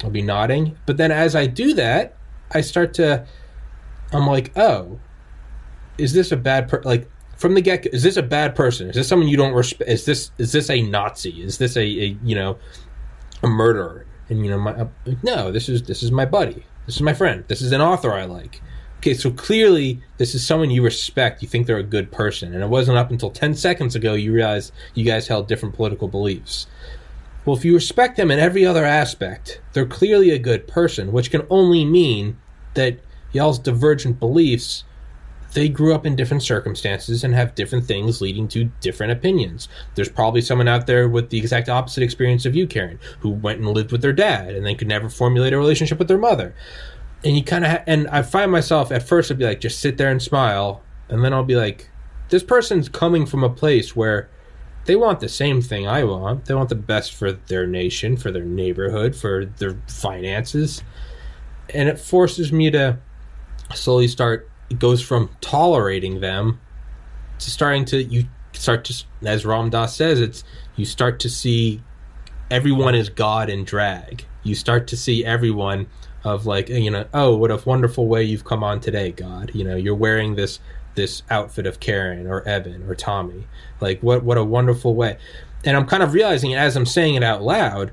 I'll be nodding, but then as I do that, I start to I'm like oh, is this a bad per like from the get is this a bad person? Is this someone you don't respect? Is this is this a Nazi? Is this a, a you know a murderer? and you know my uh, no this is this is my buddy this is my friend this is an author i like okay so clearly this is someone you respect you think they're a good person and it wasn't up until 10 seconds ago you realized you guys held different political beliefs well if you respect them in every other aspect they're clearly a good person which can only mean that y'all's divergent beliefs they grew up in different circumstances and have different things leading to different opinions. There's probably someone out there with the exact opposite experience of you, Karen, who went and lived with their dad and then could never formulate a relationship with their mother. And you kind of, ha- and I find myself at first, I'd be like, just sit there and smile. And then I'll be like, this person's coming from a place where they want the same thing I want. They want the best for their nation, for their neighborhood, for their finances. And it forces me to slowly start it goes from tolerating them to starting to you start to as Ram Dass says it's you start to see everyone is God in drag. You start to see everyone of like you know oh what a wonderful way you've come on today God. You know you're wearing this this outfit of Karen or Eben or Tommy. Like what what a wonderful way. And I'm kind of realizing as I'm saying it out loud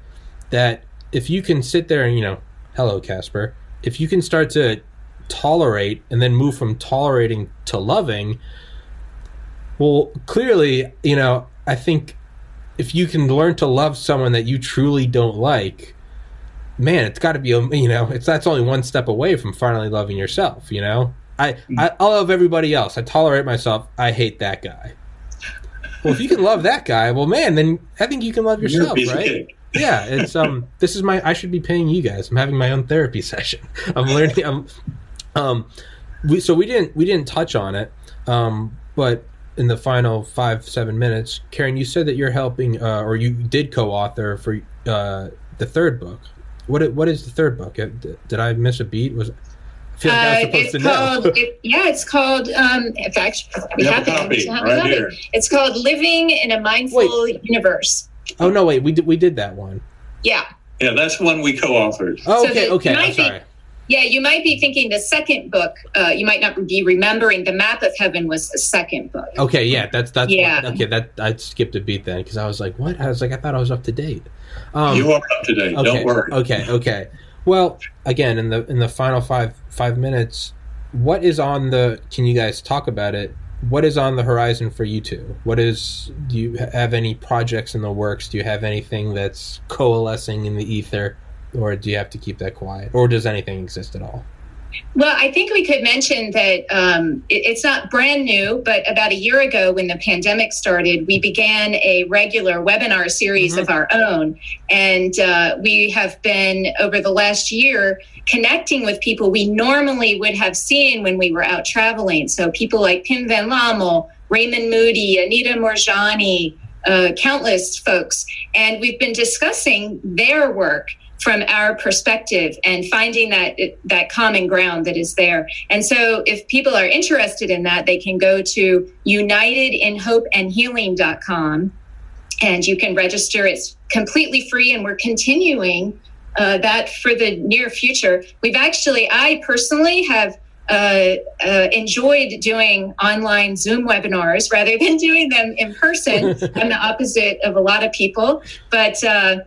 that if you can sit there and you know hello Caspar. If you can start to tolerate and then move from tolerating to loving well clearly you know i think if you can learn to love someone that you truly don't like man it's got to be a, you know it's that's only one step away from finally loving yourself you know? I, I i love everybody else. I tolerate myself. I hate that guy. Well if you can love that guy well man then i think you can love yourself right? yeah it's um this is my i should be paying you guys. I'm having my own therapy session. I'm learning i'm um, we so we didn't we didn't touch on it, um, but in the final five seven minutes, Karen, you said that you're helping, uh, or you did co-author for uh, the third book. What what is the third book? Did I miss a beat? Was I feel like I was uh, supposed to called, know. it, yeah, it's called. Um, in fact, we have, have it. Right here. It's called "Living in a Mindful wait. Universe." Oh no! Wait, we did we did that one. Yeah. Yeah, that's one we co-authored. Oh, okay, so okay. I'm sorry. Be, yeah, you might be thinking the second book. Uh, you might not be remembering the map of heaven was the second book. Okay, yeah, that's that's yeah. What, okay, that I skipped a beat then because I was like, what? I was like, I thought I was up to date. Um, you are up to date. Okay, Don't worry. Okay, okay. Well, again, in the in the final five five minutes, what is on the? Can you guys talk about it? what is on the horizon for you two? What is do you have any projects in the works? Do you have anything that's coalescing in the ether, or do you have to keep that quiet, or does anything exist at all? Well, I think we could mention that um, it, it's not brand new, but about a year ago, when the pandemic started, we began a regular webinar series mm-hmm. of our own. And uh, we have been, over the last year, connecting with people we normally would have seen when we were out traveling. So people like Pim Van Lommel, Raymond Moody, Anita Moorjani, uh, countless folks. And we've been discussing their work from our perspective and finding that that common ground that is there. And so if people are interested in that, they can go to unitedinhopeandhealing.com and you can register. It's completely free and we're continuing uh, that for the near future. We've actually, I personally have uh, uh, enjoyed doing online Zoom webinars rather than doing them in person. I'm the opposite of a lot of people, but uh,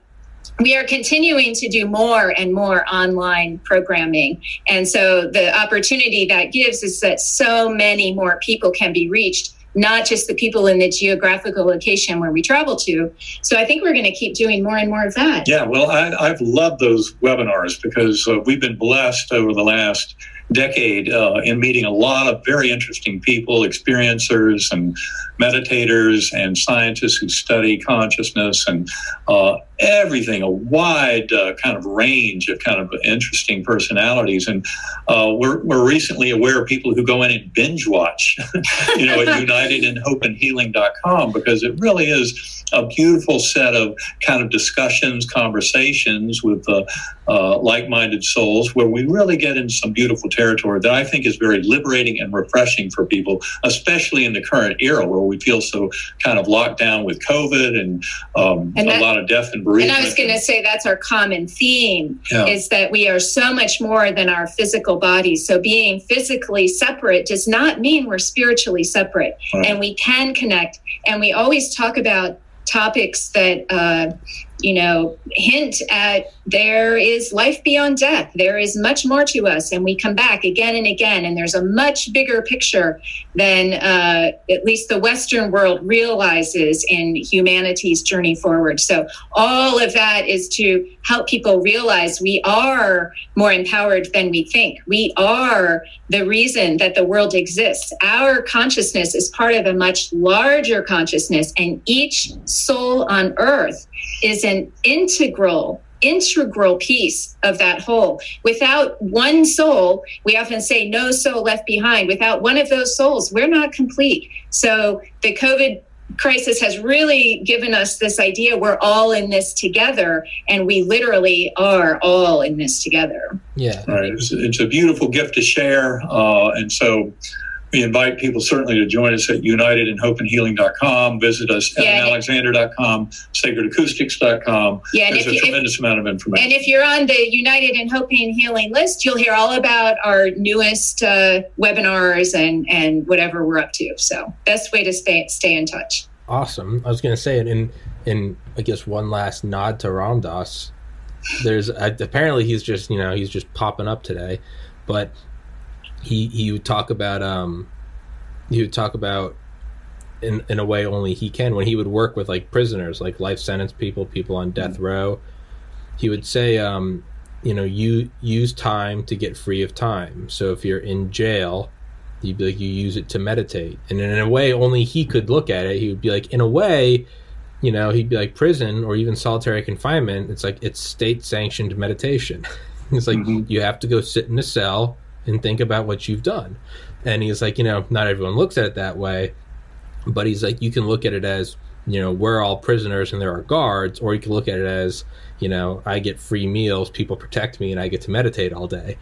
we are continuing to do more and more online programming. And so the opportunity that gives is that so many more people can be reached, not just the people in the geographical location where we travel to. So I think we're going to keep doing more and more of that. Yeah, well, I, have loved those webinars because uh, we've been blessed over the last decade uh, in meeting a lot of very interesting people, experiencers and meditators and scientists who study consciousness and uh, everything, a wide uh, kind of range of kind of interesting personalities. And uh, we're, we're recently aware of people who go in and binge watch, you know, at unitedinhopeandhealing.com because it really is a beautiful set of kind of discussions, conversations with uh, uh, like-minded souls, where we really get in some beautiful territory that I think is very liberating and refreshing for people, especially in the current era where we feel so kind of locked down with COVID and, um, and that, a lot of death and bereavement. And I was going to say that's our common theme yeah. is that we are so much more than our physical bodies. So being physically separate does not mean we're spiritually separate, right. and we can connect. And we always talk about topics that uh, you know hint at there is life beyond death. There is much more to us. And we come back again and again. And there's a much bigger picture than uh, at least the western world realizes in humanity's journey forward. So all of that is to help people realize we are more empowered than we think. We are the reason that the world exists. Our consciousness is part of a much larger consciousness. And each soul on earth is an integral integral piece of that whole. Without one soul, we often say no soul left behind. Without one of those souls, we're not complete. So the COVID crisis has really given us this idea we're all in this together and we literally are all in this together yeah right it's, it's a beautiful gift to share uh, and so we invite people certainly to join us at unitedinhopeandhealing.com. Visit us at yeah, alexander.com, sacredacoustics.com. Yeah, There's a you, tremendous if, amount of information. And if you're on the United in Hope and Healing list, you'll hear all about our newest uh, webinars and, and whatever we're up to. So best way to stay stay in touch. Awesome. I was going to say it in in I guess one last nod to Ram Dass. There's uh, apparently he's just you know he's just popping up today, but he he would talk about um he would talk about in in a way only he can when he would work with like prisoners like life sentence people people on death mm-hmm. row. He would say um you know you use time to get free of time. So if you're in jail you'd be like you use it to meditate. And in a way only he could look at it. He would be like in a way you know he'd be like prison or even solitary confinement it's like it's state sanctioned meditation. It's like mm-hmm. you have to go sit in a cell and think about what you've done. And he's like, you know, not everyone looks at it that way, but he's like, you can look at it as, you know, we're all prisoners and there are guards, or you can look at it as, you know, I get free meals, people protect me, and I get to meditate all day.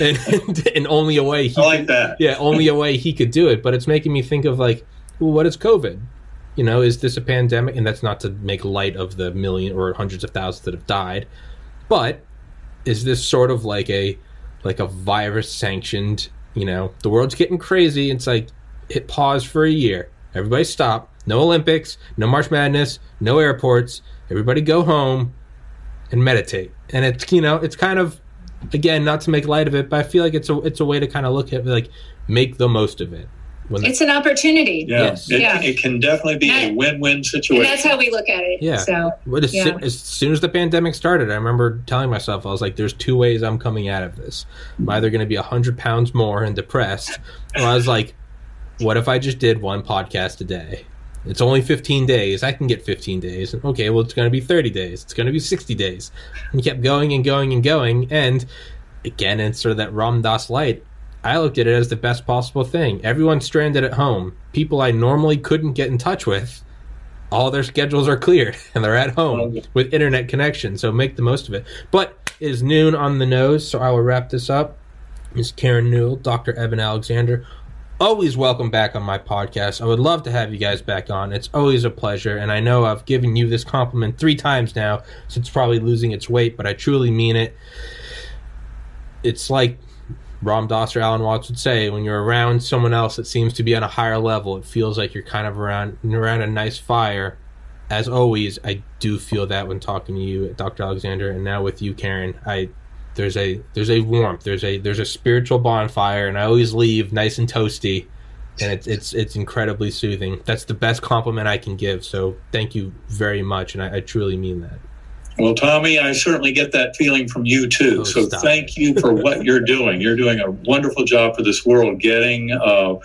And, and, and only a way he I like that. Yeah, only a way he could do it. But it's making me think of like, well, what is COVID? You know, is this a pandemic? And that's not to make light of the million or hundreds of thousands that have died, but is this sort of like a like a virus sanctioned, you know, the world's getting crazy. It's like hit pause for a year. Everybody stop. No Olympics, no March Madness, no airports. Everybody go home and meditate. And it's you know, it's kind of again, not to make light of it, but I feel like it's a it's a way to kind of look at like make the most of it. When the, It's an opportunity. Yeah, Yes. It, Yeah. it can definitely be a win-win situation. And that's how we look at it. Yeah. So But as, Yeah. soo- as soon as the pandemic started, I remember telling myself, I was like, there's two ways I'm coming out of this. I'm either going to be 100 pounds more and depressed, or I was like, what if I just did one podcast a day? It's only 15 days. I can get 15 days. Okay, well, it's going to be 30 days. It's going to be 60 days. And kept going and going and going. And again, it's sort of that Ram Dass light. I looked at it as the best possible thing. Everyone's stranded at home. People I normally couldn't get in touch with all their schedules are cleared and they're at home with internet connection. So make the most of it. But it is noon on the nose, so I will wrap this up. Ms. Karen Newell, Dr. Eben Alexander, always welcome back on my podcast. I would love to have you guys back on. It's always a pleasure, and I know I've given you this compliment three times now, so it's probably losing its weight, but I truly mean it. It's like Ram Dass or Alan Watts would say, when you're around someone else that seems to be on a higher level, it feels like you're kind of around around a nice fire. As always, I do feel that when talking to you, Dr. Alexander, and now with you, Karen. I there's a there's a warmth, there's a there's a spiritual bonfire, and I always leave nice and toasty, and it's it's it's incredibly soothing. That's the best compliment I can give. So thank you very much, and I, I truly mean that. Well, Tommy, I certainly get that feeling from you too. Oh, so stop thank you for what you're doing. You're doing a wonderful job for this world, getting uh,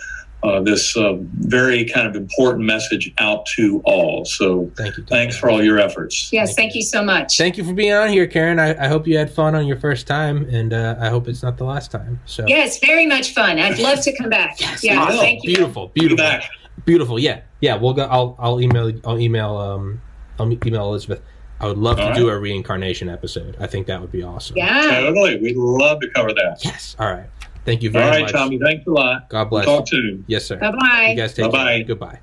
uh, this uh, very kind of important message out to all. So Thank you. Dr. thanks for all your efforts. yes, Thank thank you so much. Thank you for being on here, Karen. I, I hope you had fun on your first time, and uh, I hope it's not the last time. So Yes, very much fun. I'd love to come back. yeah, Awesome. thank you. beautiful, beautiful, back. beautiful. Yeah, yeah. We'll go. I'll I'll email I'll email um I'll email Elizabeth. I would love All to right. do a reincarnation episode. I think that would be awesome. Yeah. Totally. We'd love to cover that. Yes. All right. Thank you All very right, much. Tommy. Thanks a lot. God bless. You. Talk soon. Yes, sir. Bye bye. You guys take Bye-bye. care. Goodbye.